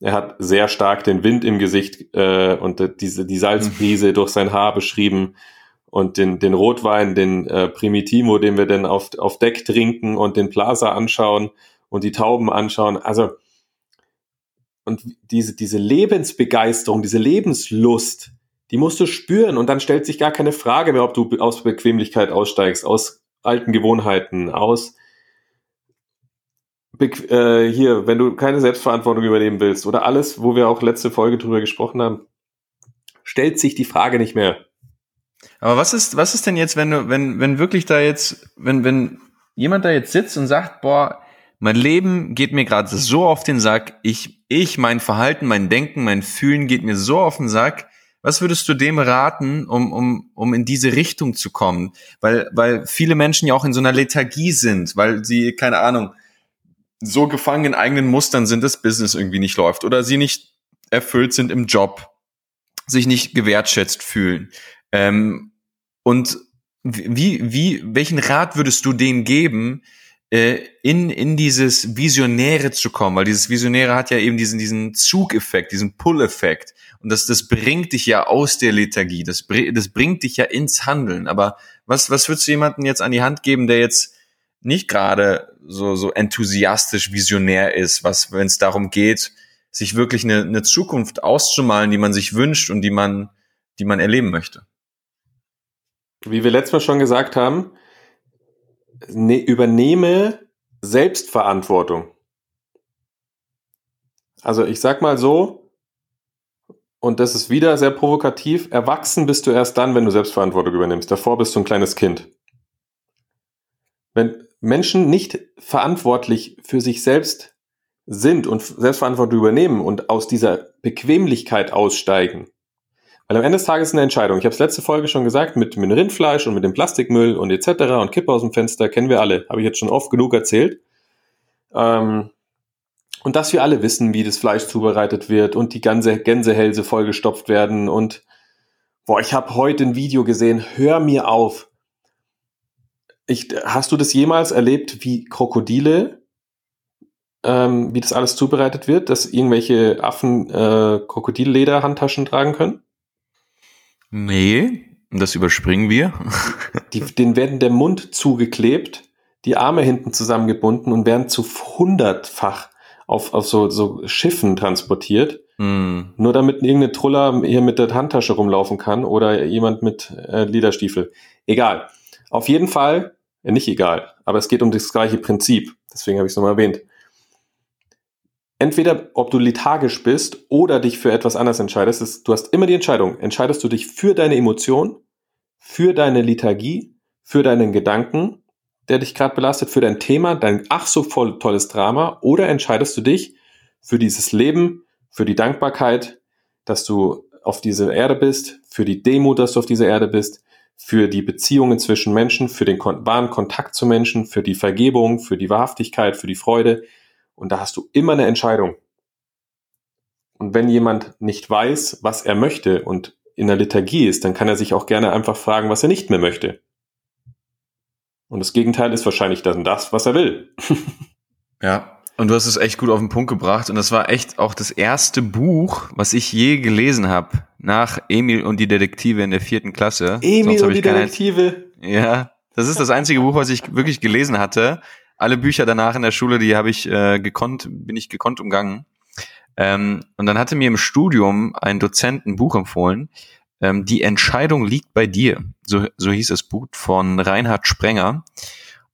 Er hat sehr stark den Wind im Gesicht äh, und diese die Salzbrise durch sein Haar beschrieben und den, den Rotwein, den äh, Primitivo, den wir dann auf, auf Deck trinken und den Plaza anschauen und die Tauben anschauen. Also, und diese, diese Lebensbegeisterung, diese Lebenslust, die musst du spüren und dann stellt sich gar keine Frage mehr, ob du aus Bequemlichkeit aussteigst, aus alten Gewohnheiten, aus Be äh, hier, wenn du keine Selbstverantwortung übernehmen willst oder alles, wo wir auch letzte Folge drüber gesprochen haben, stellt sich die Frage nicht mehr. Aber was ist, was ist denn jetzt, wenn du, wenn, wenn wirklich da jetzt, wenn, wenn jemand da jetzt sitzt und sagt, boah, mein Leben geht mir gerade so auf den Sack, ich, ich, mein Verhalten, mein Denken, mein Fühlen geht mir so auf den Sack. Was würdest du dem raten, um, um, um in diese Richtung zu kommen? Weil, weil viele Menschen ja auch in so einer Lethargie sind, weil sie, keine Ahnung, so gefangen in eigenen Mustern sind, dass Business irgendwie nicht läuft oder sie nicht erfüllt sind im Job, sich nicht gewertschätzt fühlen. Ähm, und wie, wie, welchen Rat würdest du denen geben, äh, in, in dieses Visionäre zu kommen? Weil dieses Visionäre hat ja eben diesen, diesen Zugeffekt, diesen Pull-Effekt. Und das, das bringt dich ja aus der Lethargie. Das, das bringt dich ja ins Handeln. Aber was, was würdest du jemandem jetzt an die Hand geben, der jetzt nicht gerade so, so enthusiastisch visionär ist, was, wenn es darum geht, sich wirklich eine, eine Zukunft auszumalen, die man sich wünscht und die man, die man erleben möchte. Wie wir letztes Mal schon gesagt haben, ne, übernehme Selbstverantwortung. Also ich sag mal so, und das ist wieder sehr provokativ, erwachsen bist du erst dann, wenn du Selbstverantwortung übernimmst. Davor bist du ein kleines Kind. Wenn Menschen nicht verantwortlich für sich selbst sind und Selbstverantwortung übernehmen und aus dieser Bequemlichkeit aussteigen, weil am Ende des Tages ist eine Entscheidung. Ich habe es letzte Folge schon gesagt, mit, mit Rindfleisch und mit dem Plastikmüll und etc. und Kippe aus dem Fenster, kennen wir alle. Habe ich jetzt schon oft genug erzählt. Ähm, und dass wir alle wissen, wie das Fleisch zubereitet wird und die ganze Gänsehälse vollgestopft werden. Und boah, ich habe heute ein Video gesehen, hör mir auf. Ich, hast du das jemals erlebt, wie Krokodile, ähm, wie das alles zubereitet wird, dass irgendwelche Affen äh, Krokodilleder-Handtaschen tragen können? Nee, das überspringen wir. Die, denen werden der Mund zugeklebt, die Arme hinten zusammengebunden und werden zu hundertfach auf, auf so, so Schiffen transportiert. Mm. Nur damit irgendeine Truller hier mit der Handtasche rumlaufen kann oder jemand mit äh, Lederstiefel. Egal. Auf jeden Fall, ja, nicht egal, aber es geht um das gleiche Prinzip. Deswegen habe ich es nochmal erwähnt entweder ob du lethargisch bist oder dich für etwas anderes entscheidest, ist, du hast immer die Entscheidung, entscheidest du dich für deine Emotion, für deine Lethargie, für deinen Gedanken, der dich gerade belastet, für dein Thema, dein ach so voll tolles Drama, oder entscheidest du dich für dieses Leben, für die Dankbarkeit, dass du auf dieser Erde bist, für die Demut, dass du auf dieser Erde bist, für die Beziehungen zwischen Menschen, für den wahren Kontakt zu Menschen, für die Vergebung, für die Wahrhaftigkeit, für die Freude, und da hast du immer eine Entscheidung. Und wenn jemand nicht weiß, was er möchte und in der Liturgie ist, dann kann er sich auch gerne einfach fragen, was er nicht mehr möchte. Und das Gegenteil ist wahrscheinlich dann das, was er will. ja. Und du hast es echt gut auf den Punkt gebracht. Und das war echt auch das erste Buch, was ich je gelesen habe, nach Emil und die Detektive in der vierten Klasse. Emil und die Detektive. Ja, das ist das einzige Buch, was ich wirklich gelesen hatte alle Bücher danach in der Schule, die habe ich äh, gekonnt, bin ich gekonnt umgangen. Ähm, und dann hatte mir im Studium ein Dozent ein Buch empfohlen, ähm, Die Entscheidung liegt bei dir. So, so hieß das Buch von Reinhard Sprenger.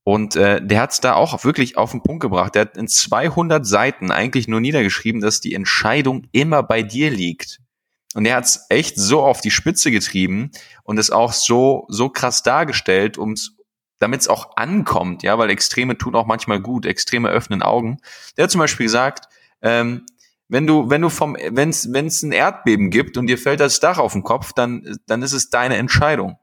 Und äh, der hat es da auch wirklich auf den Punkt gebracht. Der hat in 200 Seiten eigentlich nur niedergeschrieben, dass die Entscheidung immer bei dir liegt. Und er hat es echt so auf die Spitze getrieben und es auch so so krass dargestellt, um es damit es auch ankommt, ja, weil Extreme tun auch manchmal gut, Extreme öffnen Augen. Der hat zum Beispiel gesagt, ähm, wenn du, wenn du vom, wenn es ein Erdbeben gibt und dir fällt das Dach auf den Kopf, dann, dann ist es deine Entscheidung.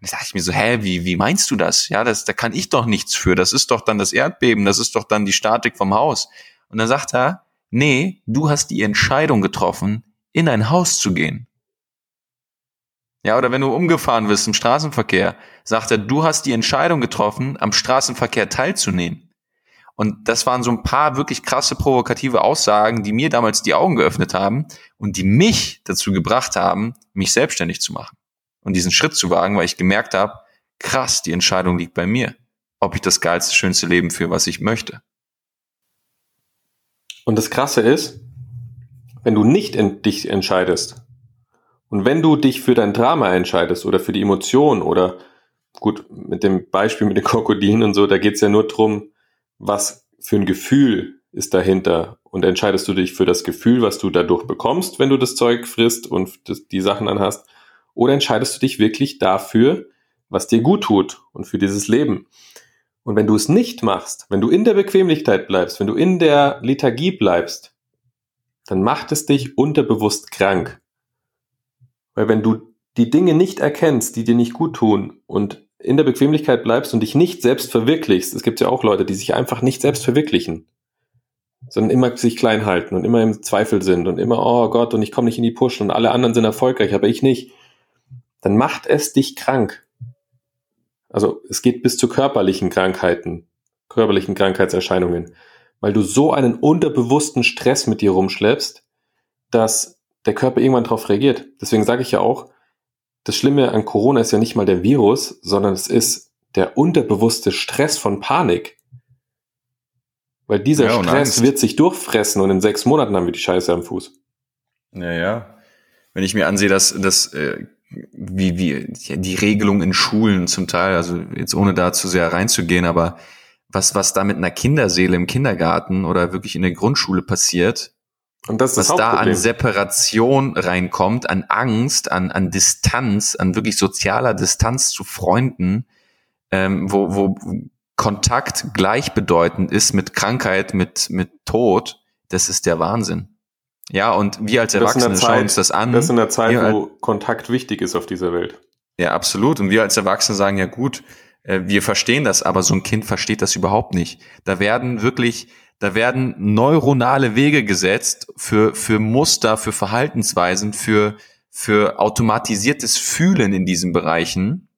Und da dachte ich mir so, hä, wie, wie meinst du das? Ja, das, da kann ich doch nichts für. Das ist doch dann das Erdbeben, das ist doch dann die Statik vom Haus. Und dann sagt er, nee, du hast die Entscheidung getroffen, in ein Haus zu gehen. Ja, oder wenn du umgefahren wirst im Straßenverkehr, sagt er, du hast die Entscheidung getroffen, am Straßenverkehr teilzunehmen. Und das waren so ein paar wirklich krasse provokative Aussagen, die mir damals die Augen geöffnet haben und die mich dazu gebracht haben, mich selbstständig zu machen und diesen Schritt zu wagen, weil ich gemerkt habe, krass, die Entscheidung liegt bei mir, ob ich das geilste, schönste Leben führe, was ich möchte. Und das Krasse ist, wenn du nicht dich entscheidest, und wenn du dich für dein Drama entscheidest oder für die Emotion oder gut, mit dem Beispiel mit den Krokodilen und so, da geht's ja nur drum, was für ein Gefühl ist dahinter. Und entscheidest du dich für das Gefühl, was du dadurch bekommst, wenn du das Zeug frisst und die Sachen anhast, oder entscheidest du dich wirklich dafür, was dir gut tut und für dieses Leben? Und wenn du es nicht machst, wenn du in der Bequemlichkeit bleibst, wenn du in der Lethargie bleibst, dann macht es dich unterbewusst krank. Weil wenn du die Dinge nicht erkennst, die dir nicht gut tun und in der Bequemlichkeit bleibst und dich nicht selbst verwirklichst, es gibt ja auch Leute, die sich einfach nicht selbst verwirklichen, sondern immer sich klein halten und immer im Zweifel sind und immer, oh Gott, und ich komme nicht in die Push und alle anderen sind erfolgreich, aber ich nicht, dann macht es dich krank. Also es geht bis zu körperlichen Krankheiten, körperlichen Krankheitserscheinungen, weil du so einen unterbewussten Stress mit dir rumschleppst, dass der Körper irgendwann darauf reagiert. Deswegen sage ich ja auch, das Schlimme an Corona ist ja nicht mal der Virus, sondern es ist der unterbewusste Stress von Panik. Weil dieser Ja, Stress Angst. wird sich durchfressen und in sechs Monaten haben wir die Scheiße am Fuß. Ja, ja. Wenn ich mir ansehe, dass, dass äh, wie, wie die Regelung in Schulen zum Teil, also jetzt ohne da zu sehr reinzugehen, aber was, was da mit einer Kinderseele im Kindergarten oder wirklich in der Grundschule passiert, was da an. Separation reinkommt, an Angst, an, an Distanz, an wirklich sozialer Distanz zu Freunden, ähm, wo, wo Kontakt gleichbedeutend ist mit Krankheit, mit, mit Tod, das ist der Wahnsinn. Ja, und wir als Erwachsene Zeit- schauen uns das an. Das in der Zeit, wo Kontakt wichtig ist auf dieser Welt. Ja, absolut. Und wir als Erwachsene sagen, ja gut, äh, wir verstehen das, aber so ein Kind versteht das überhaupt nicht. Da werden wirklich, da werden neuronale Wege gesetzt für, für Muster, für Verhaltensweisen, für, für automatisiertes Fühlen in diesen Bereichen,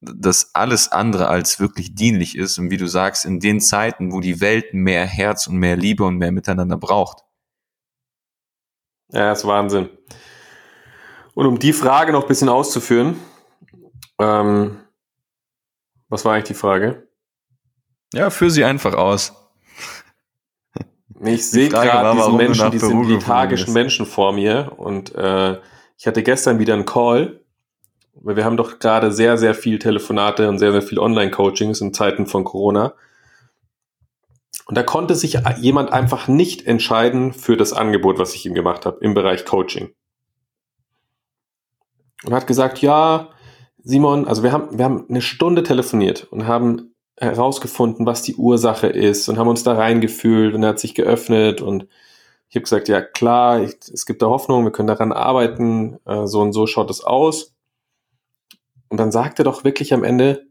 das alles andere als wirklich dienlich ist. Und wie du sagst, in den Zeiten, wo die Welt mehr Herz und mehr Liebe und mehr Miteinander braucht. Ja, ist Wahnsinn. Und um die Frage noch ein bisschen auszuführen, ähm, was war eigentlich die Frage? Ja, führ sie einfach aus. Ich sehe gerade diesen du Menschen, die geflogen lethargischen. Menschen vor mir und äh, ich hatte gestern wieder einen Call, weil wir haben doch gerade sehr, sehr viel Telefonate und sehr, sehr viel Online-Coachings in Zeiten von Corona. Und da konnte sich jemand einfach nicht entscheiden für das Angebot, was ich ihm gemacht habe im Bereich Coaching. Und hat gesagt, ja, Simon, also wir haben, wir haben eine Stunde telefoniert und haben herausgefunden, was die Ursache ist und haben uns da reingefühlt und er hat sich geöffnet und ich habe gesagt, ja klar, ich, es gibt da Hoffnung, wir können daran arbeiten, äh, so und so schaut es aus. Und dann sagt er doch wirklich am Ende,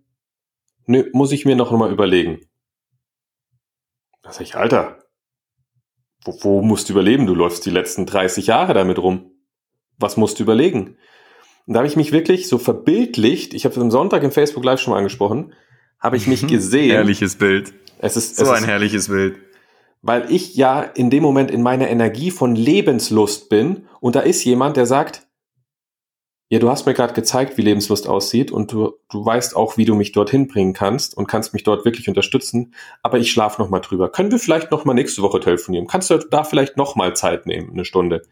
nö, muss ich mir noch mal überlegen. Da sag ich, Alter, wo, wo musst du überleben? Du läufst die letzten 30 Jahre damit rum. Was musst du überlegen? Und da habe ich mich wirklich so verbildlicht, ich habe es am Sonntag im Facebook Live schon mal angesprochen, habe ich mich gesehen. Herrliches Bild. Es ist, So es ein ist herrliches Bild. weil ich ja in dem Moment in meiner Energie von Lebenslust bin und da ist jemand, der sagt, ja, du hast mir gerade gezeigt, wie Lebenslust aussieht und du, du weißt auch, wie du mich dorthin bringen kannst und kannst mich dort wirklich unterstützen, aber ich schlafe noch mal drüber. Können wir vielleicht noch mal nächste Woche telefonieren? Kannst du da vielleicht noch mal Zeit nehmen, eine Stunde?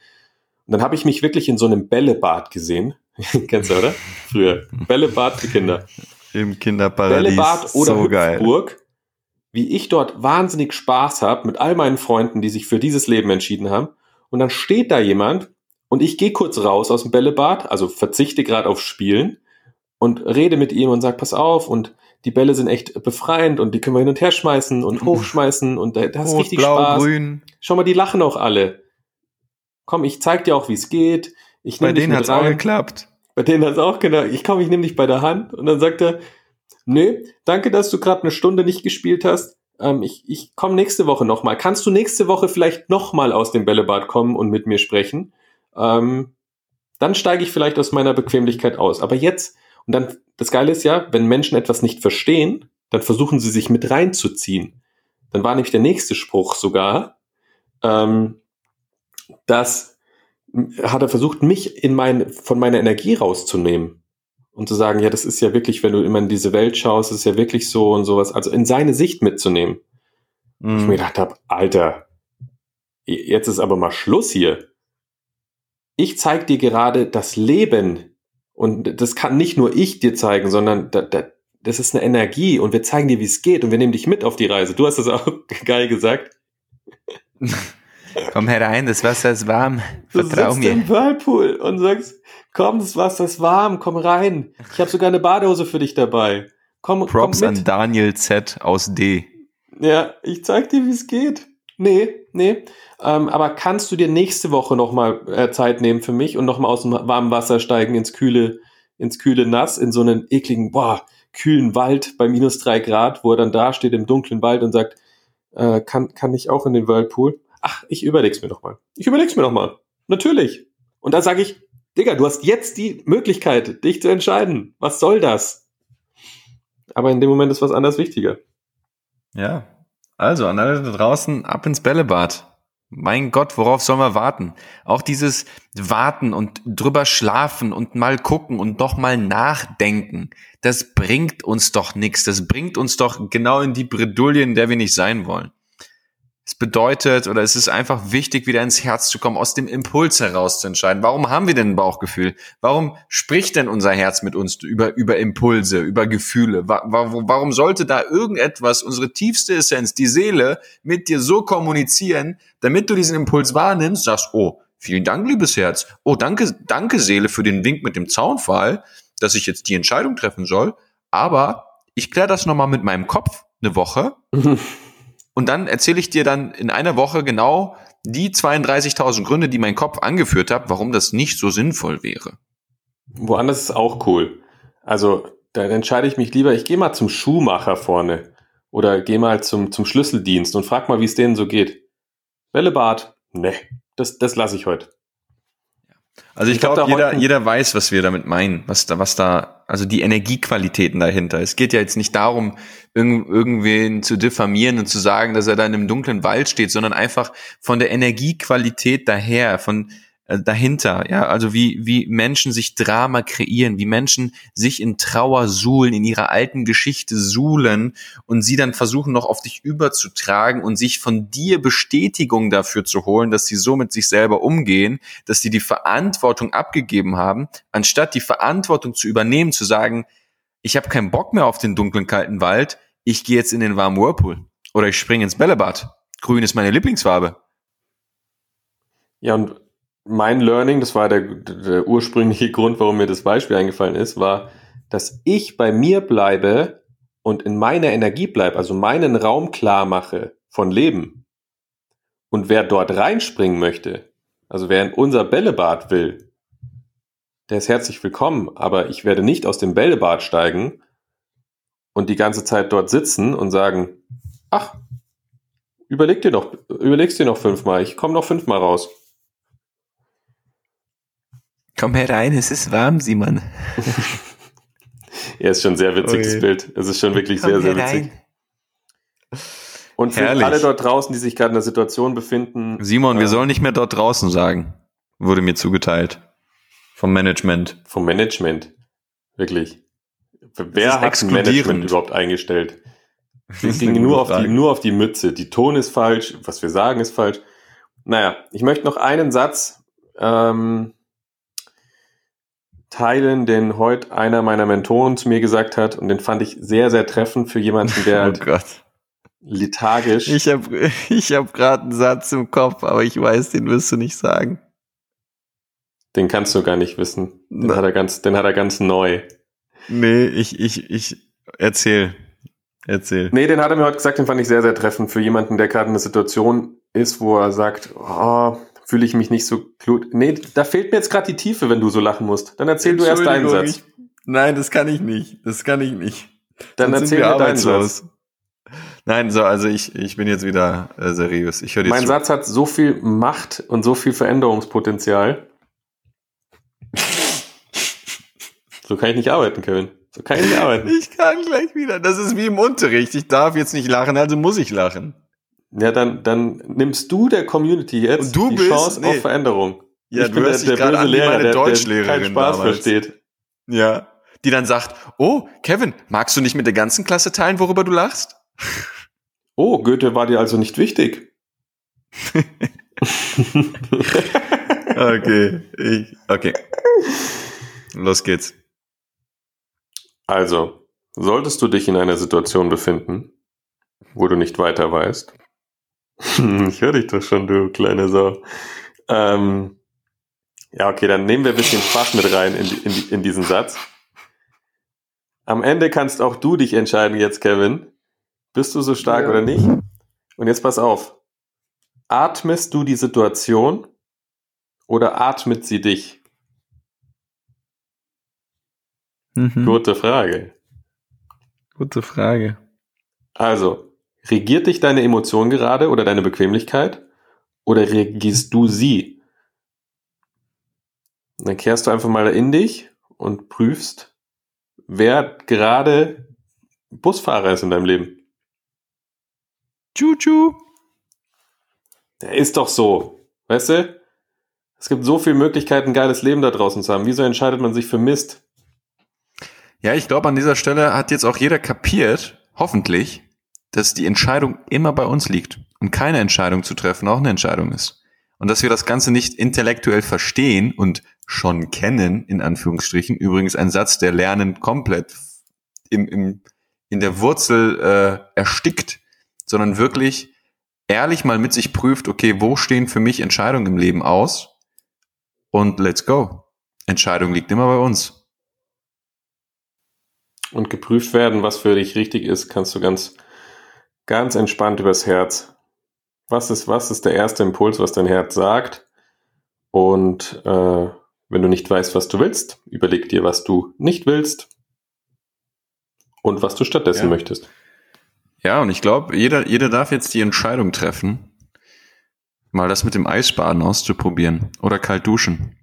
Und dann habe ich mich wirklich in so einem Bällebad gesehen. Kennst du, oder? Früher. Bällebad für Kinder. Im Kinderparadies. Bällebad oder so geil. Hüpfburg, wie ich dort wahnsinnig Spaß habe mit all meinen Freunden, die sich für dieses Leben entschieden haben. Und dann steht da jemand und ich gehe kurz raus aus dem Bällebad, also verzichte gerade auf Spielen und rede mit ihm und sag, pass auf und die Bälle sind echt befreiend und die können wir hin und her schmeißen und hochschmeißen und da, da hast Rot, richtig blau, Spaß. grün. Schau mal, die lachen auch alle. Komm, ich zeig dir auch, wie es geht. Ich Bei denen mit hat's auch geklappt. Bei denen hat's auch genau. Ich komme, ich nehme dich bei der Hand und dann sagt er, nee, danke, dass du gerade eine Stunde nicht gespielt hast. Ähm, ich ich komme nächste Woche nochmal. Kannst du nächste Woche vielleicht nochmal aus dem Bällebad kommen und mit mir sprechen? Ähm, dann steige ich vielleicht aus meiner Bequemlichkeit aus. Aber jetzt, und dann, das Geile ist ja, wenn Menschen etwas nicht verstehen, dann versuchen sie sich mit reinzuziehen. Dann war nämlich der nächste Spruch sogar, ähm, dass hat er versucht, mich in mein, von meiner Energie rauszunehmen und zu sagen, ja, das ist ja wirklich, wenn du immer in diese Welt schaust, ist ja wirklich so und sowas, also in seine Sicht mitzunehmen. Ich mir Mhm. gedacht habe, Alter, jetzt ist aber mal Schluss hier. Ich zeig dir gerade das Leben und das kann nicht nur ich dir zeigen, sondern da, da, das ist eine Energie und wir zeigen dir, wie es geht und wir nehmen dich mit auf die Reise. Du hast das auch geil gesagt. Komm herein, das Wasser ist warm. Du Vertrau sitzt mir. im Whirlpool und sagst, komm, das Wasser ist warm, komm rein. Ich habe sogar eine Badehose für dich dabei. Komm, Props komm an. Daniel Z aus D. Ja, ich zeig dir, wie es geht. Nee, nee. Ähm, aber kannst du dir nächste Woche nochmal äh, Zeit nehmen für mich und nochmal aus dem warmen Wasser steigen ins kühle, ins kühle Nass, in so einen ekligen, boah, kühlen Wald bei minus drei Grad, wo er dann da steht im dunklen Wald und sagt, äh, kann, kann ich auch in den Whirlpool? Ach, ich überleg's mir nochmal. Ich überleg's mir nochmal. Natürlich. Und da sage ich, Digga, du hast jetzt die Möglichkeit, dich zu entscheiden. Was soll das? Aber in dem Moment ist was anderes wichtiger. Ja. Also, an alle da draußen, ab ins Bällebad. Mein Gott, worauf soll man warten? Auch dieses Warten und drüber schlafen und mal gucken und doch mal nachdenken, das bringt uns doch nichts. Das bringt uns doch genau in die Bredouille, in der wir nicht sein wollen. Es bedeutet oder es ist einfach wichtig, wieder ins Herz zu kommen, aus dem Impuls heraus zu entscheiden. Warum haben wir denn ein Bauchgefühl? Warum spricht denn unser Herz mit uns über, über Impulse, über Gefühle? Warum sollte da irgendetwas, unsere tiefste Essenz, die Seele, mit dir so kommunizieren, damit du diesen Impuls wahrnimmst, sagst, oh, vielen Dank, liebes Herz. Oh, danke, danke Seele für den Wink mit dem Zaunfall, dass ich jetzt die Entscheidung treffen soll. Aber ich kläre das nochmal mit meinem Kopf eine Woche. Und dann erzähle ich dir dann in einer Woche genau die 32.000 Gründe, die mein Kopf angeführt hat, warum das nicht so sinnvoll wäre. Woanders ist auch cool. Also da entscheide ich mich lieber, ich gehe mal zum Schuhmacher vorne oder gehe mal zum, zum Schlüsseldienst und frag mal, wie es denen so geht. Bällebad? Ne, das, das lasse ich heute. Also ich, ich glaube, glaub, jeder, jeder weiß, was wir damit meinen, was da, was da, also die Energiequalitäten dahinter. Es geht ja jetzt nicht darum, irgend, irgendwen zu diffamieren und zu sagen, dass er da in einem dunklen Wald steht, sondern einfach von der Energiequalität daher, von äh, dahinter, ja, also wie, wie Menschen sich Drama kreieren, wie Menschen sich in Trauer suhlen, in ihrer alten Geschichte suhlen und sie dann versuchen noch auf dich überzutragen und sich von dir Bestätigung dafür zu holen, dass sie so mit sich selber umgehen, dass sie die Verantwortung abgegeben haben, anstatt die Verantwortung zu übernehmen, zu sagen, ich habe keinen Bock mehr auf den dunklen, kalten Wald, ich gehe jetzt in den warmen Whirlpool oder ich springe ins Bällebad. Grün ist meine Lieblingsfarbe. Ja, und mein Learning, das war der, der ursprüngliche Grund, warum mir das Beispiel eingefallen ist, war, dass ich bei mir bleibe und in meiner Energie bleibe, also meinen Raum klar mache von Leben. Und wer dort reinspringen möchte, also wer in unser Bällebad will, der ist herzlich willkommen, aber ich werde nicht aus dem Bällebad steigen und die ganze Zeit dort sitzen und sagen, ach, überleg dir doch, überlegst dir noch fünfmal, ich komme noch fünfmal raus. Komm herein, es ist warm, Simon. ja, ist schon ein sehr witziges Ui. Bild. Es ist schon wirklich Komm sehr, sehr witzig. Und für Herrlich. alle dort draußen, die sich gerade in der Situation befinden. Simon, äh, wir sollen nicht mehr dort draußen sagen. Wurde mir zugeteilt. Vom Management. Vom Management. Wirklich. Wer hat ein Management überhaupt eingestellt? Es ging nur auf, die, nur auf die Mütze. Die Ton ist falsch, was wir sagen ist falsch. Naja, ich möchte noch einen Satz ähm, teilen, den heute einer meiner Mentoren zu mir gesagt hat und den fand ich sehr, sehr treffend für jemanden, der oh halt Gott. lethargisch. Ich habe ich hab gerade einen Satz im Kopf, aber ich weiß, den wirst du nicht sagen. Den kannst du gar nicht wissen. Den, hat er ganz, den hat er ganz neu. Nee, ich, ich, ich erzähl. Erzähl. Nee, den hat er mir heute gesagt, den fand ich sehr, sehr treffend für jemanden, der gerade in einer Situation ist, wo er sagt, oh, fühle ich mich nicht so klug. Nee, da fehlt mir jetzt gerade die Tiefe, wenn du so lachen musst. Dann erzähl du erst deinen Satz. Ich, nein, das kann ich nicht. Das kann ich nicht. Dann Sonst erzähl mir deinen Satz. Nein, so, also ich, ich bin jetzt wieder äh, seriös. Ich höre Mein schon. Satz hat so viel Macht und so viel Veränderungspotenzial. so kann ich nicht arbeiten, Kevin. So kann ich nicht arbeiten. Ich kann gleich wieder. Das ist wie im Unterricht. Ich darf jetzt nicht lachen, also muss ich lachen. Ja, dann, dann nimmst du der Community jetzt die bist, Chance nee. auf Veränderung. Ja, ich du bin der, der böse an Lehrer, meine Deutschlehrerin der, der keinen Spaß damals. versteht. Ja, die dann sagt, oh, Kevin, magst du nicht mit der ganzen Klasse teilen, worüber du lachst? Oh, Goethe war dir also nicht wichtig. okay, ich, okay. Los geht's. Also, solltest du dich in einer Situation befinden, wo du nicht weiter weißt, ich höre dich doch schon, du kleine Sau. Ähm, ja, okay, dann nehmen wir ein bisschen Spaß mit rein in, in, in diesen Satz. Am Ende kannst auch du dich entscheiden jetzt, Kevin. Bist du so stark ja. oder nicht? Und jetzt pass auf. Atmest du die Situation oder atmet sie dich? Mhm. Gute Frage. Gute Frage. Also, Regiert dich deine Emotion gerade oder deine Bequemlichkeit? Oder regierst du sie? Und dann kehrst du einfach mal in dich und prüfst, wer gerade Busfahrer ist in deinem Leben. Tschu-tschu. Der ist doch so. Weißt du? Es gibt so viele Möglichkeiten, ein geiles Leben da draußen zu haben. Wieso entscheidet man sich für Mist? Ja, ich glaube, an dieser Stelle hat jetzt auch jeder kapiert, hoffentlich, dass die Entscheidung immer bei uns liegt und keine Entscheidung zu treffen auch eine Entscheidung ist. Und dass wir das Ganze nicht intellektuell verstehen und schon kennen, in Anführungsstrichen. Übrigens ein Satz, der Lernen komplett im, im, in der Wurzel äh, erstickt, sondern wirklich ehrlich mal mit sich prüft, okay, wo stehen für mich Entscheidungen im Leben aus? Und let's go. Entscheidung liegt immer bei uns. Und geprüft werden, was für dich richtig ist, kannst du ganz, ganz entspannt übers Herz. Was ist, was ist der erste Impuls, was dein Herz sagt? Und äh, wenn du nicht weißt, was du willst, überleg dir, was du nicht willst und was du stattdessen Ja. möchtest. Ja, und ich glaube, jeder, jeder darf jetzt die Entscheidung treffen, mal das mit dem Eisbaden auszuprobieren oder kalt duschen.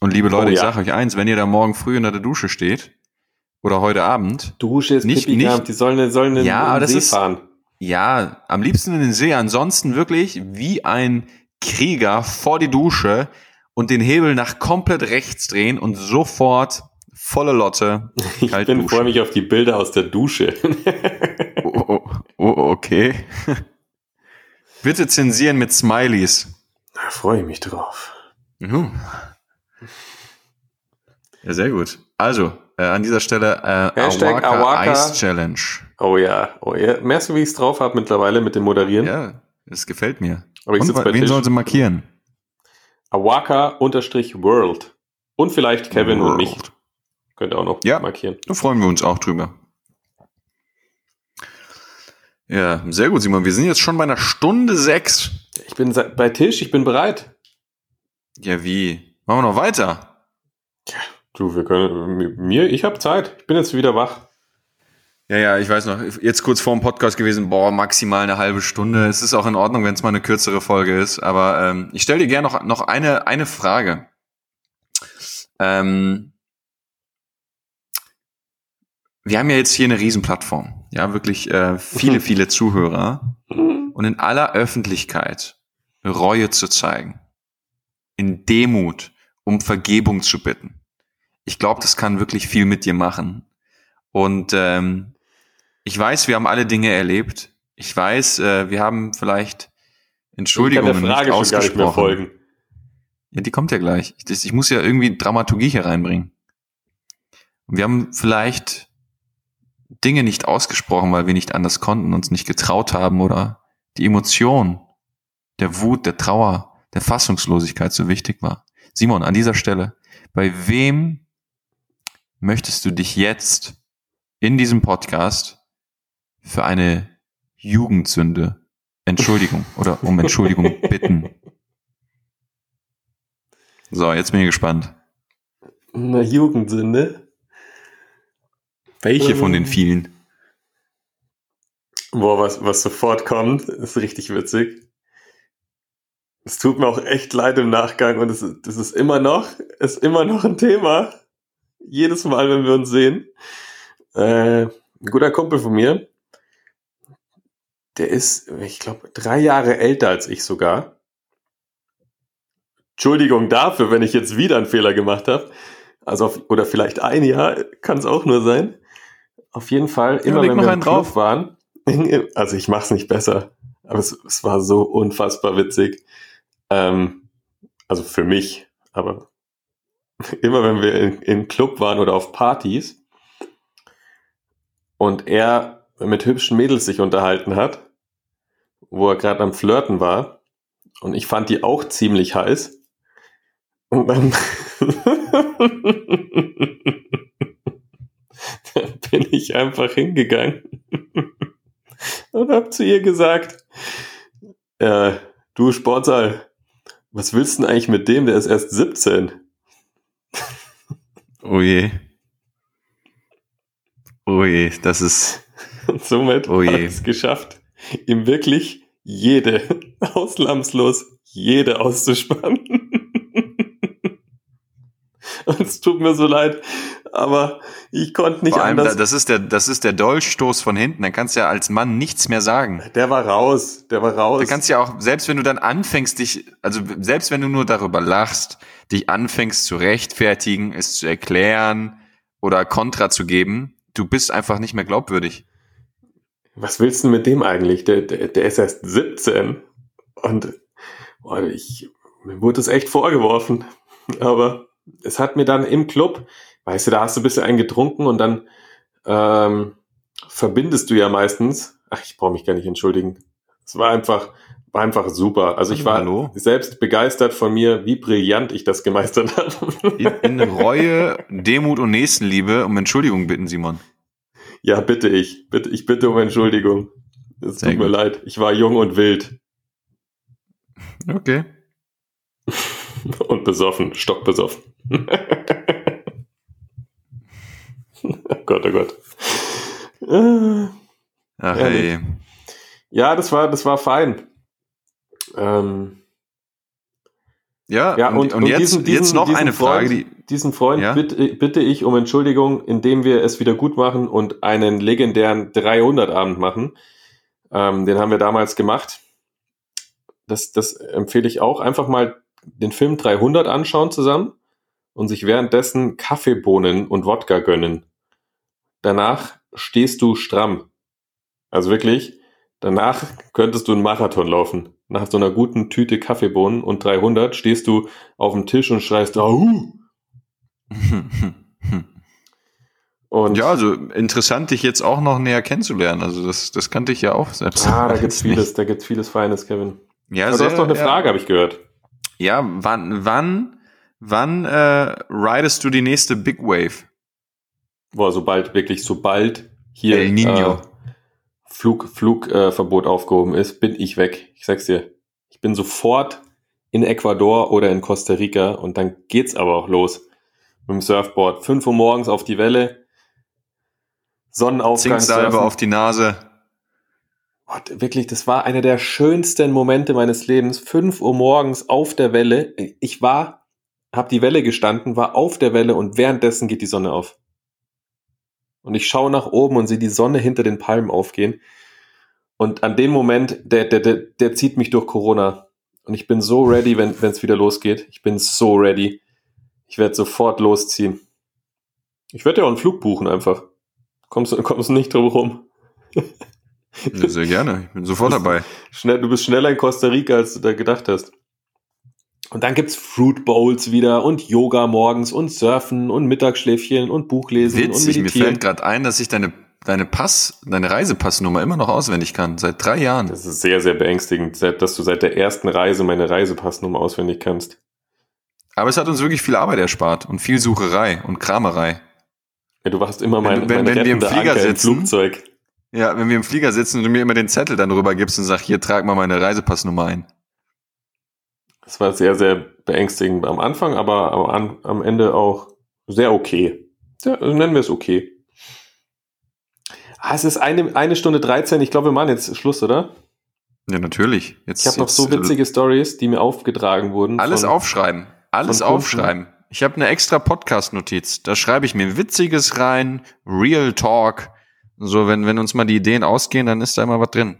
Und liebe Leute, Oh, ich ja. sage euch eins, wenn ihr da morgen früh unter der Dusche steht oder heute Abend, Dusche ist Nicht- Pipi nicht- die sollen, sollen in, Ja, in den See ist- fahren. Ja, am liebsten in den See, ansonsten wirklich wie ein Krieger vor die Dusche und den Hebel nach komplett rechts drehen und sofort volle Lotte Ich kalt bin, duschen. freue mich auf die Bilder aus der Dusche. Oh, oh, oh, okay. Bitte zensieren mit Smileys. Da freue ich mich drauf. Juhu. Ja, sehr gut. Also, äh, an dieser Stelle äh, Hashtag Awaka, Awaka. Ice Challenge. Oh ja, oh ja. Merkst du, wie ich es drauf habe mittlerweile mit dem Moderieren? Ja, das gefällt mir. Aber ich Und, sitze bei wen Tisch. sollen sie markieren? Awaka-World. Und vielleicht Kevin und mich. World. Könnt ihr auch noch Ja. markieren. Da freuen wir uns auch drüber. Ja, sehr gut, Simon. Wir sind jetzt schon bei einer Stunde sechs. Ich bin bei Tisch, ich bin bereit. Ja, wie? Machen wir noch weiter? Du, wir können, mi- mir, ich habe Zeit. Ich bin jetzt wieder wach. Ja, ja, ich weiß noch. Jetzt kurz vor dem Podcast gewesen, boah, maximal eine halbe Stunde. Es ist auch in Ordnung, wenn es mal eine kürzere Folge ist. Aber ähm, ich stelle dir gerne noch, noch eine, eine Frage. Ähm, wir haben ja jetzt hier eine Riesenplattform. Ja, wirklich äh, viele, viele Zuhörer. Und in aller Öffentlichkeit Reue zu zeigen. In Demut, um Vergebung zu bitten. Ich glaube, das kann wirklich viel mit dir machen. Und ähm, ich weiß, wir haben alle Dinge erlebt. Ich weiß, äh, wir haben vielleicht Entschuldigungen ich Frage nicht schon gar nicht ausgesprochen. folgen. Ja, die kommt ja gleich. Ich, das, ich muss ja irgendwie Dramaturgie hier reinbringen. Und wir haben vielleicht Dinge nicht ausgesprochen, weil wir nicht anders konnten, uns nicht getraut haben oder die Emotion der Wut, der Trauer, der Fassungslosigkeit so wichtig war. Simon, an dieser Stelle, bei wem möchtest du dich jetzt in diesem Podcast für eine Jugendsünde Entschuldigung oder um Entschuldigung bitten? So, jetzt bin ich gespannt. Eine Jugendsünde. Welche von den Ähm. vielen? Boah, was, was sofort kommt, ist richtig witzig. Es tut mir auch echt leid im Nachgang und es, das ist immer noch, ist immer noch ein Thema. Jedes Mal, wenn wir uns sehen. Äh, ein guter Kumpel von mir, der ist, ich glaube, drei Jahre älter als ich sogar. Entschuldigung dafür, wenn ich jetzt wieder einen Fehler gemacht habe. Also, auf, oder vielleicht ein Jahr, kann es auch nur sein. Auf jeden Fall, immer leg wenn wir im drauf. waren, also ich mach's nicht besser, aber es, es war so unfassbar witzig. Ähm, also für mich, aber immer wenn wir in, in Club waren oder auf Partys und er mit hübschen Mädels sich unterhalten hat, wo er gerade am Flirten war und ich fand die auch ziemlich heiß und dann bin ich einfach hingegangen und hab zu ihr gesagt, äh, du Sportsaal, was willst du denn eigentlich mit dem? Der ist erst 17. Oh je. Oh je, das ist. Und somit Oh hat es geschafft, ihm wirklich jede, ausnahmslos jede auszuspannen. Und es tut mir so leid, aber ich konnte nicht Vor allem, anders. das ist der, das ist der Dolchstoß von hinten. Dann kannst du ja als Mann nichts mehr sagen. Der war raus, der war raus. Da kannst du ja auch, selbst wenn du dann anfängst, dich, also selbst wenn du nur darüber lachst, dich anfängst zu rechtfertigen, es zu erklären oder Kontra zu geben, du bist einfach nicht mehr glaubwürdig. Was willst du mit dem eigentlich? Der, der, der ist erst 17 und boah, ich, mir wurde es echt vorgeworfen. Aber es hat mir dann im Club, weißt du, da hast du ein bisschen einen getrunken und dann ähm, verbindest du ja meistens. Ach, ich brauche mich gar nicht entschuldigen. Es war einfach, war einfach super. Also ich war Hallo? selbst begeistert von mir, wie brillant ich das gemeistert habe. In, in Reue, Demut und Nächstenliebe um Entschuldigung bitten, Simon. ja, bitte ich. Bitte, ich bitte um Entschuldigung. Es tut mir gut. leid. Ich war jung und wild Okay. und besoffen, stockbesoffen. Oh Gott, oh Gott. Äh, Ach, Ehrlich. hey. Ja, das war, das war fein. Ähm, Ja, Ja, und, und- und, und jetzt, diesen- diesen- jetzt noch diesen eine Frage, Freund- die, diesen Freund Ja? bitte, bitte ich um Entschuldigung, indem wir es wieder gut machen und einen legendären 300-Abend machen. Ähm, den haben wir damals gemacht. Das, das empfehle ich auch. Einfach mal den Film 300 anschauen zusammen und sich währenddessen Kaffeebohnen und Wodka gönnen. Danach stehst du stramm. Also wirklich, danach könntest du einen Marathon laufen. Nach so einer guten Tüte Kaffeebohnen und 300 stehst du auf dem Tisch und schreist, Au! Und ja, also interessant, dich jetzt auch noch näher kennenzulernen. Also das, das kannte ich ja auch selbst. ah, da gibt's nicht. vieles, da gibt's vieles Feines, Kevin. Ja, du sehr, hast noch eine ja. Frage, habe ich gehört. Ja, wann, wann, wann äh, ridest du die nächste Big Wave? Boah, sobald, wirklich, sobald hier El Niño. Äh, Flug, Flugverbot äh, aufgehoben ist, bin ich weg. Ich sag's dir. Ich bin sofort in Ecuador oder in Costa Rica und dann geht's aber auch los mit dem Surfboard. 5 Uhr morgens auf die Welle, Sonnenaufgang. Zinksalbe auf die Nase. Gott, wirklich, das war einer der schönsten Momente meines Lebens. 5 Uhr morgens auf der Welle. Ich war, hab die Welle gestanden, war auf der Welle und währenddessen geht die Sonne auf. Und ich schaue nach oben und sehe die Sonne hinter den Palmen aufgehen. Und an dem Moment, der, der, der, der zieht mich durch Corona. Und ich bin so ready, wenn es wieder losgeht. Ich bin so ready. Ich werde sofort losziehen. Ich werde ja auch einen Flug buchen einfach. Kommst du kommst nicht drum rum. Ja, sehr gerne. Ich bin sofort dabei. Schnell, du bist schneller in Costa Rica, als du da gedacht hast. Und dann gibt's Fruit Bowls wieder und Yoga morgens und Surfen und Mittagsschläfchen und Buchlesen und Witzig, mir Meditieren. fällt gerade ein, dass ich deine, deine Pass, deine Reisepassnummer immer noch auswendig kann. Seit drei Jahren. Das ist sehr, sehr beängstigend, dass du seit der ersten Reise meine Reisepassnummer auswendig kannst. Aber es hat uns wirklich viel Arbeit erspart und viel Sucherei und Kramerei. Ja, du warst immer Wenn mein, wenn- mein wenn wir im Flieger Anker im sitzen- Flugzeug. Ja, wenn wir im Flieger sitzen und du mir immer den Zettel dann rüber gibst und sagst, hier trag mal meine Reisepassnummer ein. Das war sehr, sehr beängstigend am Anfang, aber am, am Ende auch sehr okay. Ja, also nennen wir es okay. Ah, es ist eine, eine Stunde 13. Ich glaube, wir machen jetzt Schluss, oder? Ja, natürlich. Jetzt, Ich habe noch so äh, witzige Stories, die mir aufgetragen wurden. Alles von- aufschreiben. Alles aufschreiben. Ich habe eine extra Podcast-Notiz. Da schreibe ich mir Witziges rein, Real Talk. So, wenn, wenn uns mal die Ideen ausgehen, dann ist da immer was drin.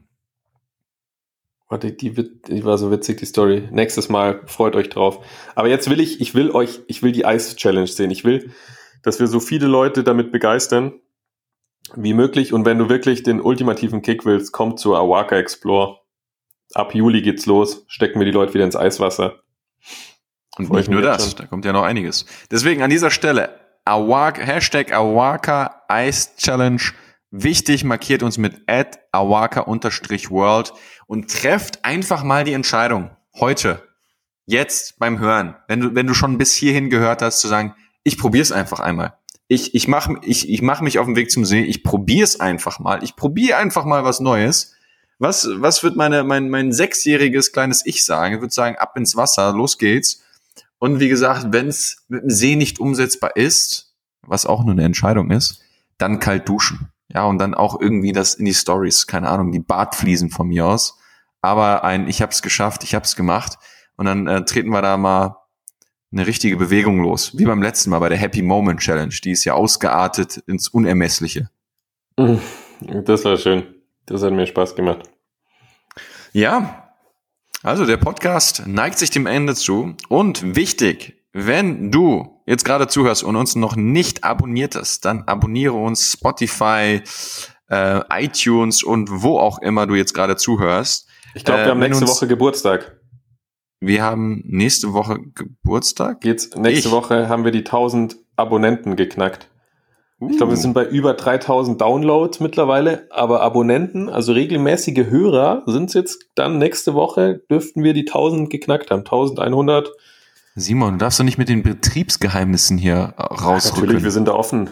Warte, die, die war so witzig, die Story. Nächstes Mal, freut euch drauf. Aber jetzt will ich, ich will euch, ich will die Eis-Challenge sehen. Ich will, dass wir so viele Leute damit begeistern wie möglich. Und wenn du wirklich den ultimativen Kick willst, komm zur Awaka Explore. Ab Juli geht's los. Stecken wir die Leute wieder ins Eiswasser. Und nicht nur das, schon. da kommt ja noch einiges. Deswegen an dieser Stelle, Awaka, Hashtag Awaka Ice Challenge. Wichtig, markiert uns mit at awaka-world und trefft einfach mal die Entscheidung. Heute. Jetzt beim Hören. Wenn du, wenn du schon bis hierhin gehört hast, zu sagen, ich probier's einfach einmal. Ich, ich mach, ich, ich mach mich auf den Weg zum See. Ich probier's einfach mal. Ich probiere einfach mal was Neues. Was, was wird meine, mein, mein sechsjähriges kleines Ich sagen? Ich würde sagen, ab ins Wasser, los geht's. Und wie gesagt, wenn es mit dem See nicht umsetzbar ist, was auch nur eine Entscheidung ist, dann kalt duschen. Ja, und dann auch irgendwie das in die Stories, keine Ahnung, die Bartfliesen von mir aus. Aber ein, ich hab's geschafft, ich hab's gemacht. Und dann äh, treten wir da mal eine richtige Bewegung los. Wie beim letzten Mal bei der Happy Moment Challenge. Die ist ja ausgeartet ins Unermessliche. Das war schön. Das hat mir Spaß gemacht. Ja, also der Podcast neigt sich dem Ende zu. Und wichtig, wenn du jetzt gerade zuhörst und uns noch nicht abonniert hast, dann abonniere uns Spotify, äh, iTunes und wo auch immer du jetzt gerade zuhörst. Ich glaube, wir Äh, haben wenn nächste Woche Geburtstag. Wir haben nächste Woche Geburtstag. Jetzt, nächste Ich? Woche haben wir die 1000 Abonnenten geknackt. Ich glaube, wir Uh. sind bei über 3000 Downloads mittlerweile, aber Abonnenten, also regelmäßige Hörer, sind es jetzt dann nächste Woche, dürften wir die 1000 geknackt haben. 1100. Simon, du darfst doch nicht mit den Betriebsgeheimnissen hier äh, rausrücken. Natürlich, wir sind da offen.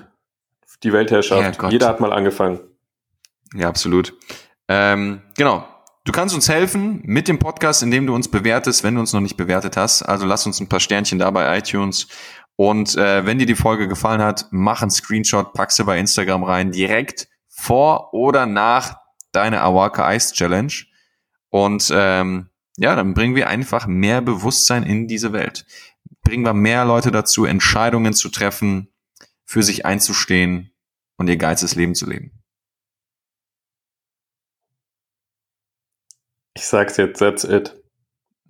Die Weltherrschaft. Jeder hat mal angefangen. Ja, absolut. Ähm, genau. Du kannst uns helfen mit dem Podcast, indem du uns bewertest, wenn du uns noch nicht bewertet hast. Also lass uns ein paar Sternchen da bei iTunes. Und äh, wenn dir die Folge gefallen hat, mach einen Screenshot, pack sie bei Instagram rein, direkt vor oder nach deiner Awaka Ice Challenge. Und ähm, ja, dann bringen wir einfach mehr Bewusstsein in diese Welt. Bringen wir mehr Leute dazu, Entscheidungen zu treffen, für sich einzustehen und ihr geilstes Leben zu leben. Ich sag's jetzt, that's it.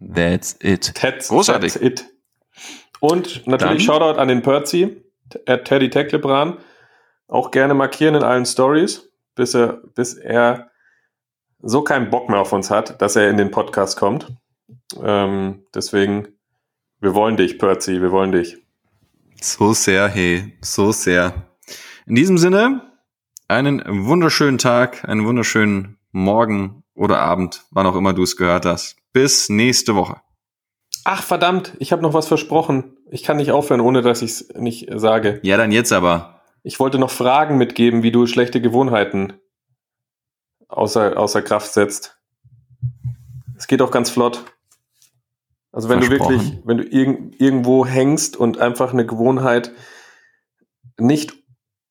That's it. That's, Großartig. that's it. Und natürlich Dann- Shoutout an den Perzi, at Teddy Teklebran. Auch gerne markieren in allen Stories, bis er, bis er so keinen Bock mehr auf uns hat, dass er in den Podcast kommt. Ähm, deswegen, wir wollen dich, Perzi, wir wollen dich. So sehr, hey, so sehr. In diesem Sinne, einen wunderschönen Tag, einen wunderschönen Morgen oder Abend, wann auch immer du es gehört hast. Bis nächste Woche. Ach, verdammt, ich habe noch was versprochen. Ich kann nicht aufhören, ohne dass ich es nicht sage. Ja, dann jetzt aber. Ich wollte noch Fragen mitgeben, wie du schlechte Gewohnheiten außer, außer Kraft setzt. Es geht auch ganz flott. Also wenn du wirklich, wenn du irg irgendwo hängst und einfach eine Gewohnheit nicht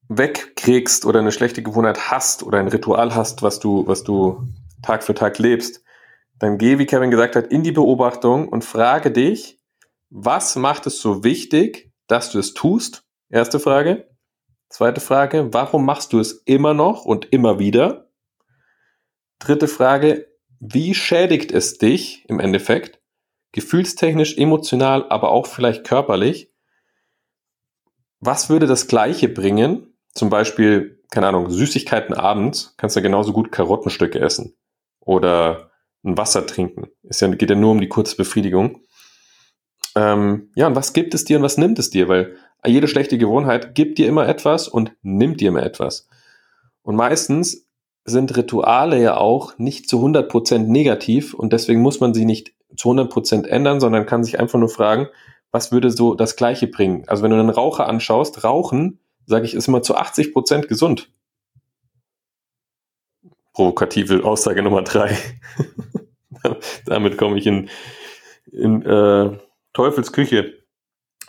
wegkriegst oder eine schlechte Gewohnheit hast oder ein Ritual hast, was du, was du Tag für Tag lebst, dann geh, wie Kevin gesagt hat, in die Beobachtung und frage dich, was macht es so wichtig, dass du es tust? Erste Frage. Zweite Frage, warum machst du es immer noch und immer wieder? Dritte Frage, wie schädigt es dich im Endeffekt? Gefühlstechnisch, emotional, aber auch vielleicht körperlich. Was würde das Gleiche bringen? Zum Beispiel, keine Ahnung, Süßigkeiten abends, kannst du genauso gut Karottenstücke essen. Oder ein Wasser trinken. Ja, geht ja nur um die kurze Befriedigung. Ähm, ja, und was gibt es dir und was nimmt es dir? Weil jede schlechte Gewohnheit gibt dir immer etwas und nimmt dir immer etwas. Und meistens sind Rituale ja auch nicht zu 100% negativ und deswegen muss man sie nicht zu 100% ändern, sondern kann sich einfach nur fragen, was würde so das Gleiche bringen? Also wenn du einen Raucher anschaust, Rauchen, sage ich, ist immer zu 80% gesund. Provokative Aussage Nummer drei. Damit komme ich in, in äh, Teufels Küche.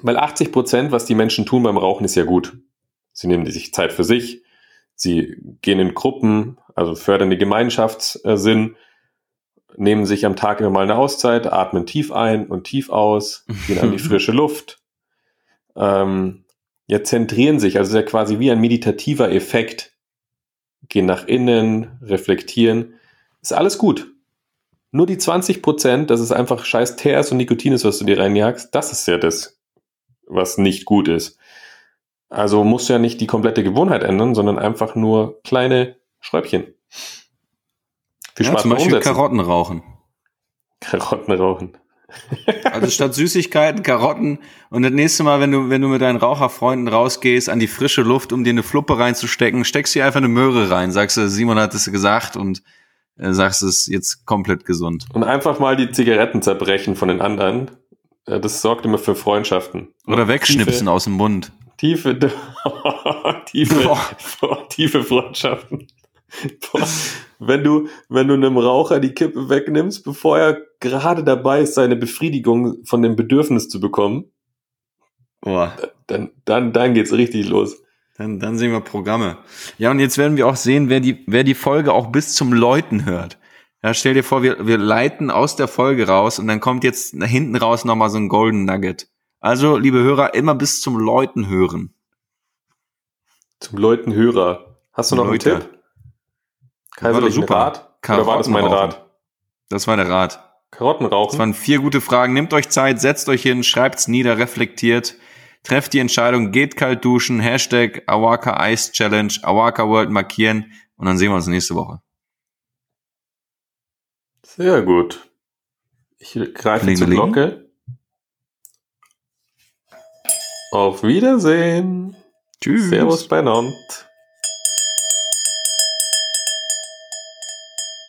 Weil 80 Prozent, was die Menschen tun beim Rauchen, ist ja gut. Sie nehmen sich Zeit für sich, sie gehen in Gruppen, also fördern den Gemeinschaftssinn, nehmen sich am Tag immer mal eine Auszeit, atmen tief ein und tief aus, gehen an die frische Luft. Ähm, ja, zentrieren sich, also ist ja quasi wie ein meditativer Effekt. Gehen nach innen, reflektieren. Ist alles gut. Nur die 20 Prozent, dass es einfach scheiß Teers und Nikotin ist, was du dir reinjagst, das ist ja das, was nicht gut ist. Also musst du ja nicht die komplette Gewohnheit ändern, sondern einfach nur kleine Schräubchen. Viel Ja, Spaß zum Beispiel Umsetzen. Karotten rauchen. Karotten rauchen. Also statt Süßigkeiten, Karotten und das nächste Mal, wenn du, wenn du mit deinen Raucherfreunden rausgehst, an die frische Luft, um dir eine Fluppe reinzustecken, steckst dir einfach eine Möhre rein, sagst du, Simon hat es gesagt und äh, sagst es jetzt komplett gesund. Und einfach mal die Zigaretten zerbrechen von den anderen. Äh, Das sorgt immer für Freundschaften. Oder wegschnipsen aus dem Mund. Tiefe, tiefe, tiefe Freundschaften. Boah. Wenn du, wenn du einem Raucher die Kippe wegnimmst, bevor er gerade dabei ist, seine Befriedigung von dem Bedürfnis zu bekommen, Boah. dann, dann, dann geht's richtig los. Dann, dann sehen wir Programme. Ja, und jetzt werden wir auch sehen, wer die, wer die Folge auch bis zum Läuten hört. Ja, stell dir vor, wir, wir leiten aus der Folge raus und dann kommt jetzt nach hinten raus nochmal so ein Golden Nugget. Also, liebe Hörer, immer bis zum Leuten hören. Zum Leuten Hörer. Hast du noch Leute. einen Tipp? Kaiserlichen super. Rat? Oder war das mein. Rat? Das war der Rat. Karotten Das rauchen? waren vier gute Fragen. Nehmt euch Zeit, setzt euch hin, schreibt's nieder, reflektiert, trefft die Entscheidung, geht kalt duschen, Hashtag Awaka Ice Challenge, Awaka World markieren und dann sehen wir uns nächste Woche. Sehr gut. Ich greife zur Klingeling. Glocke. Auf Wiedersehen. Tschüss. Servus beieinander.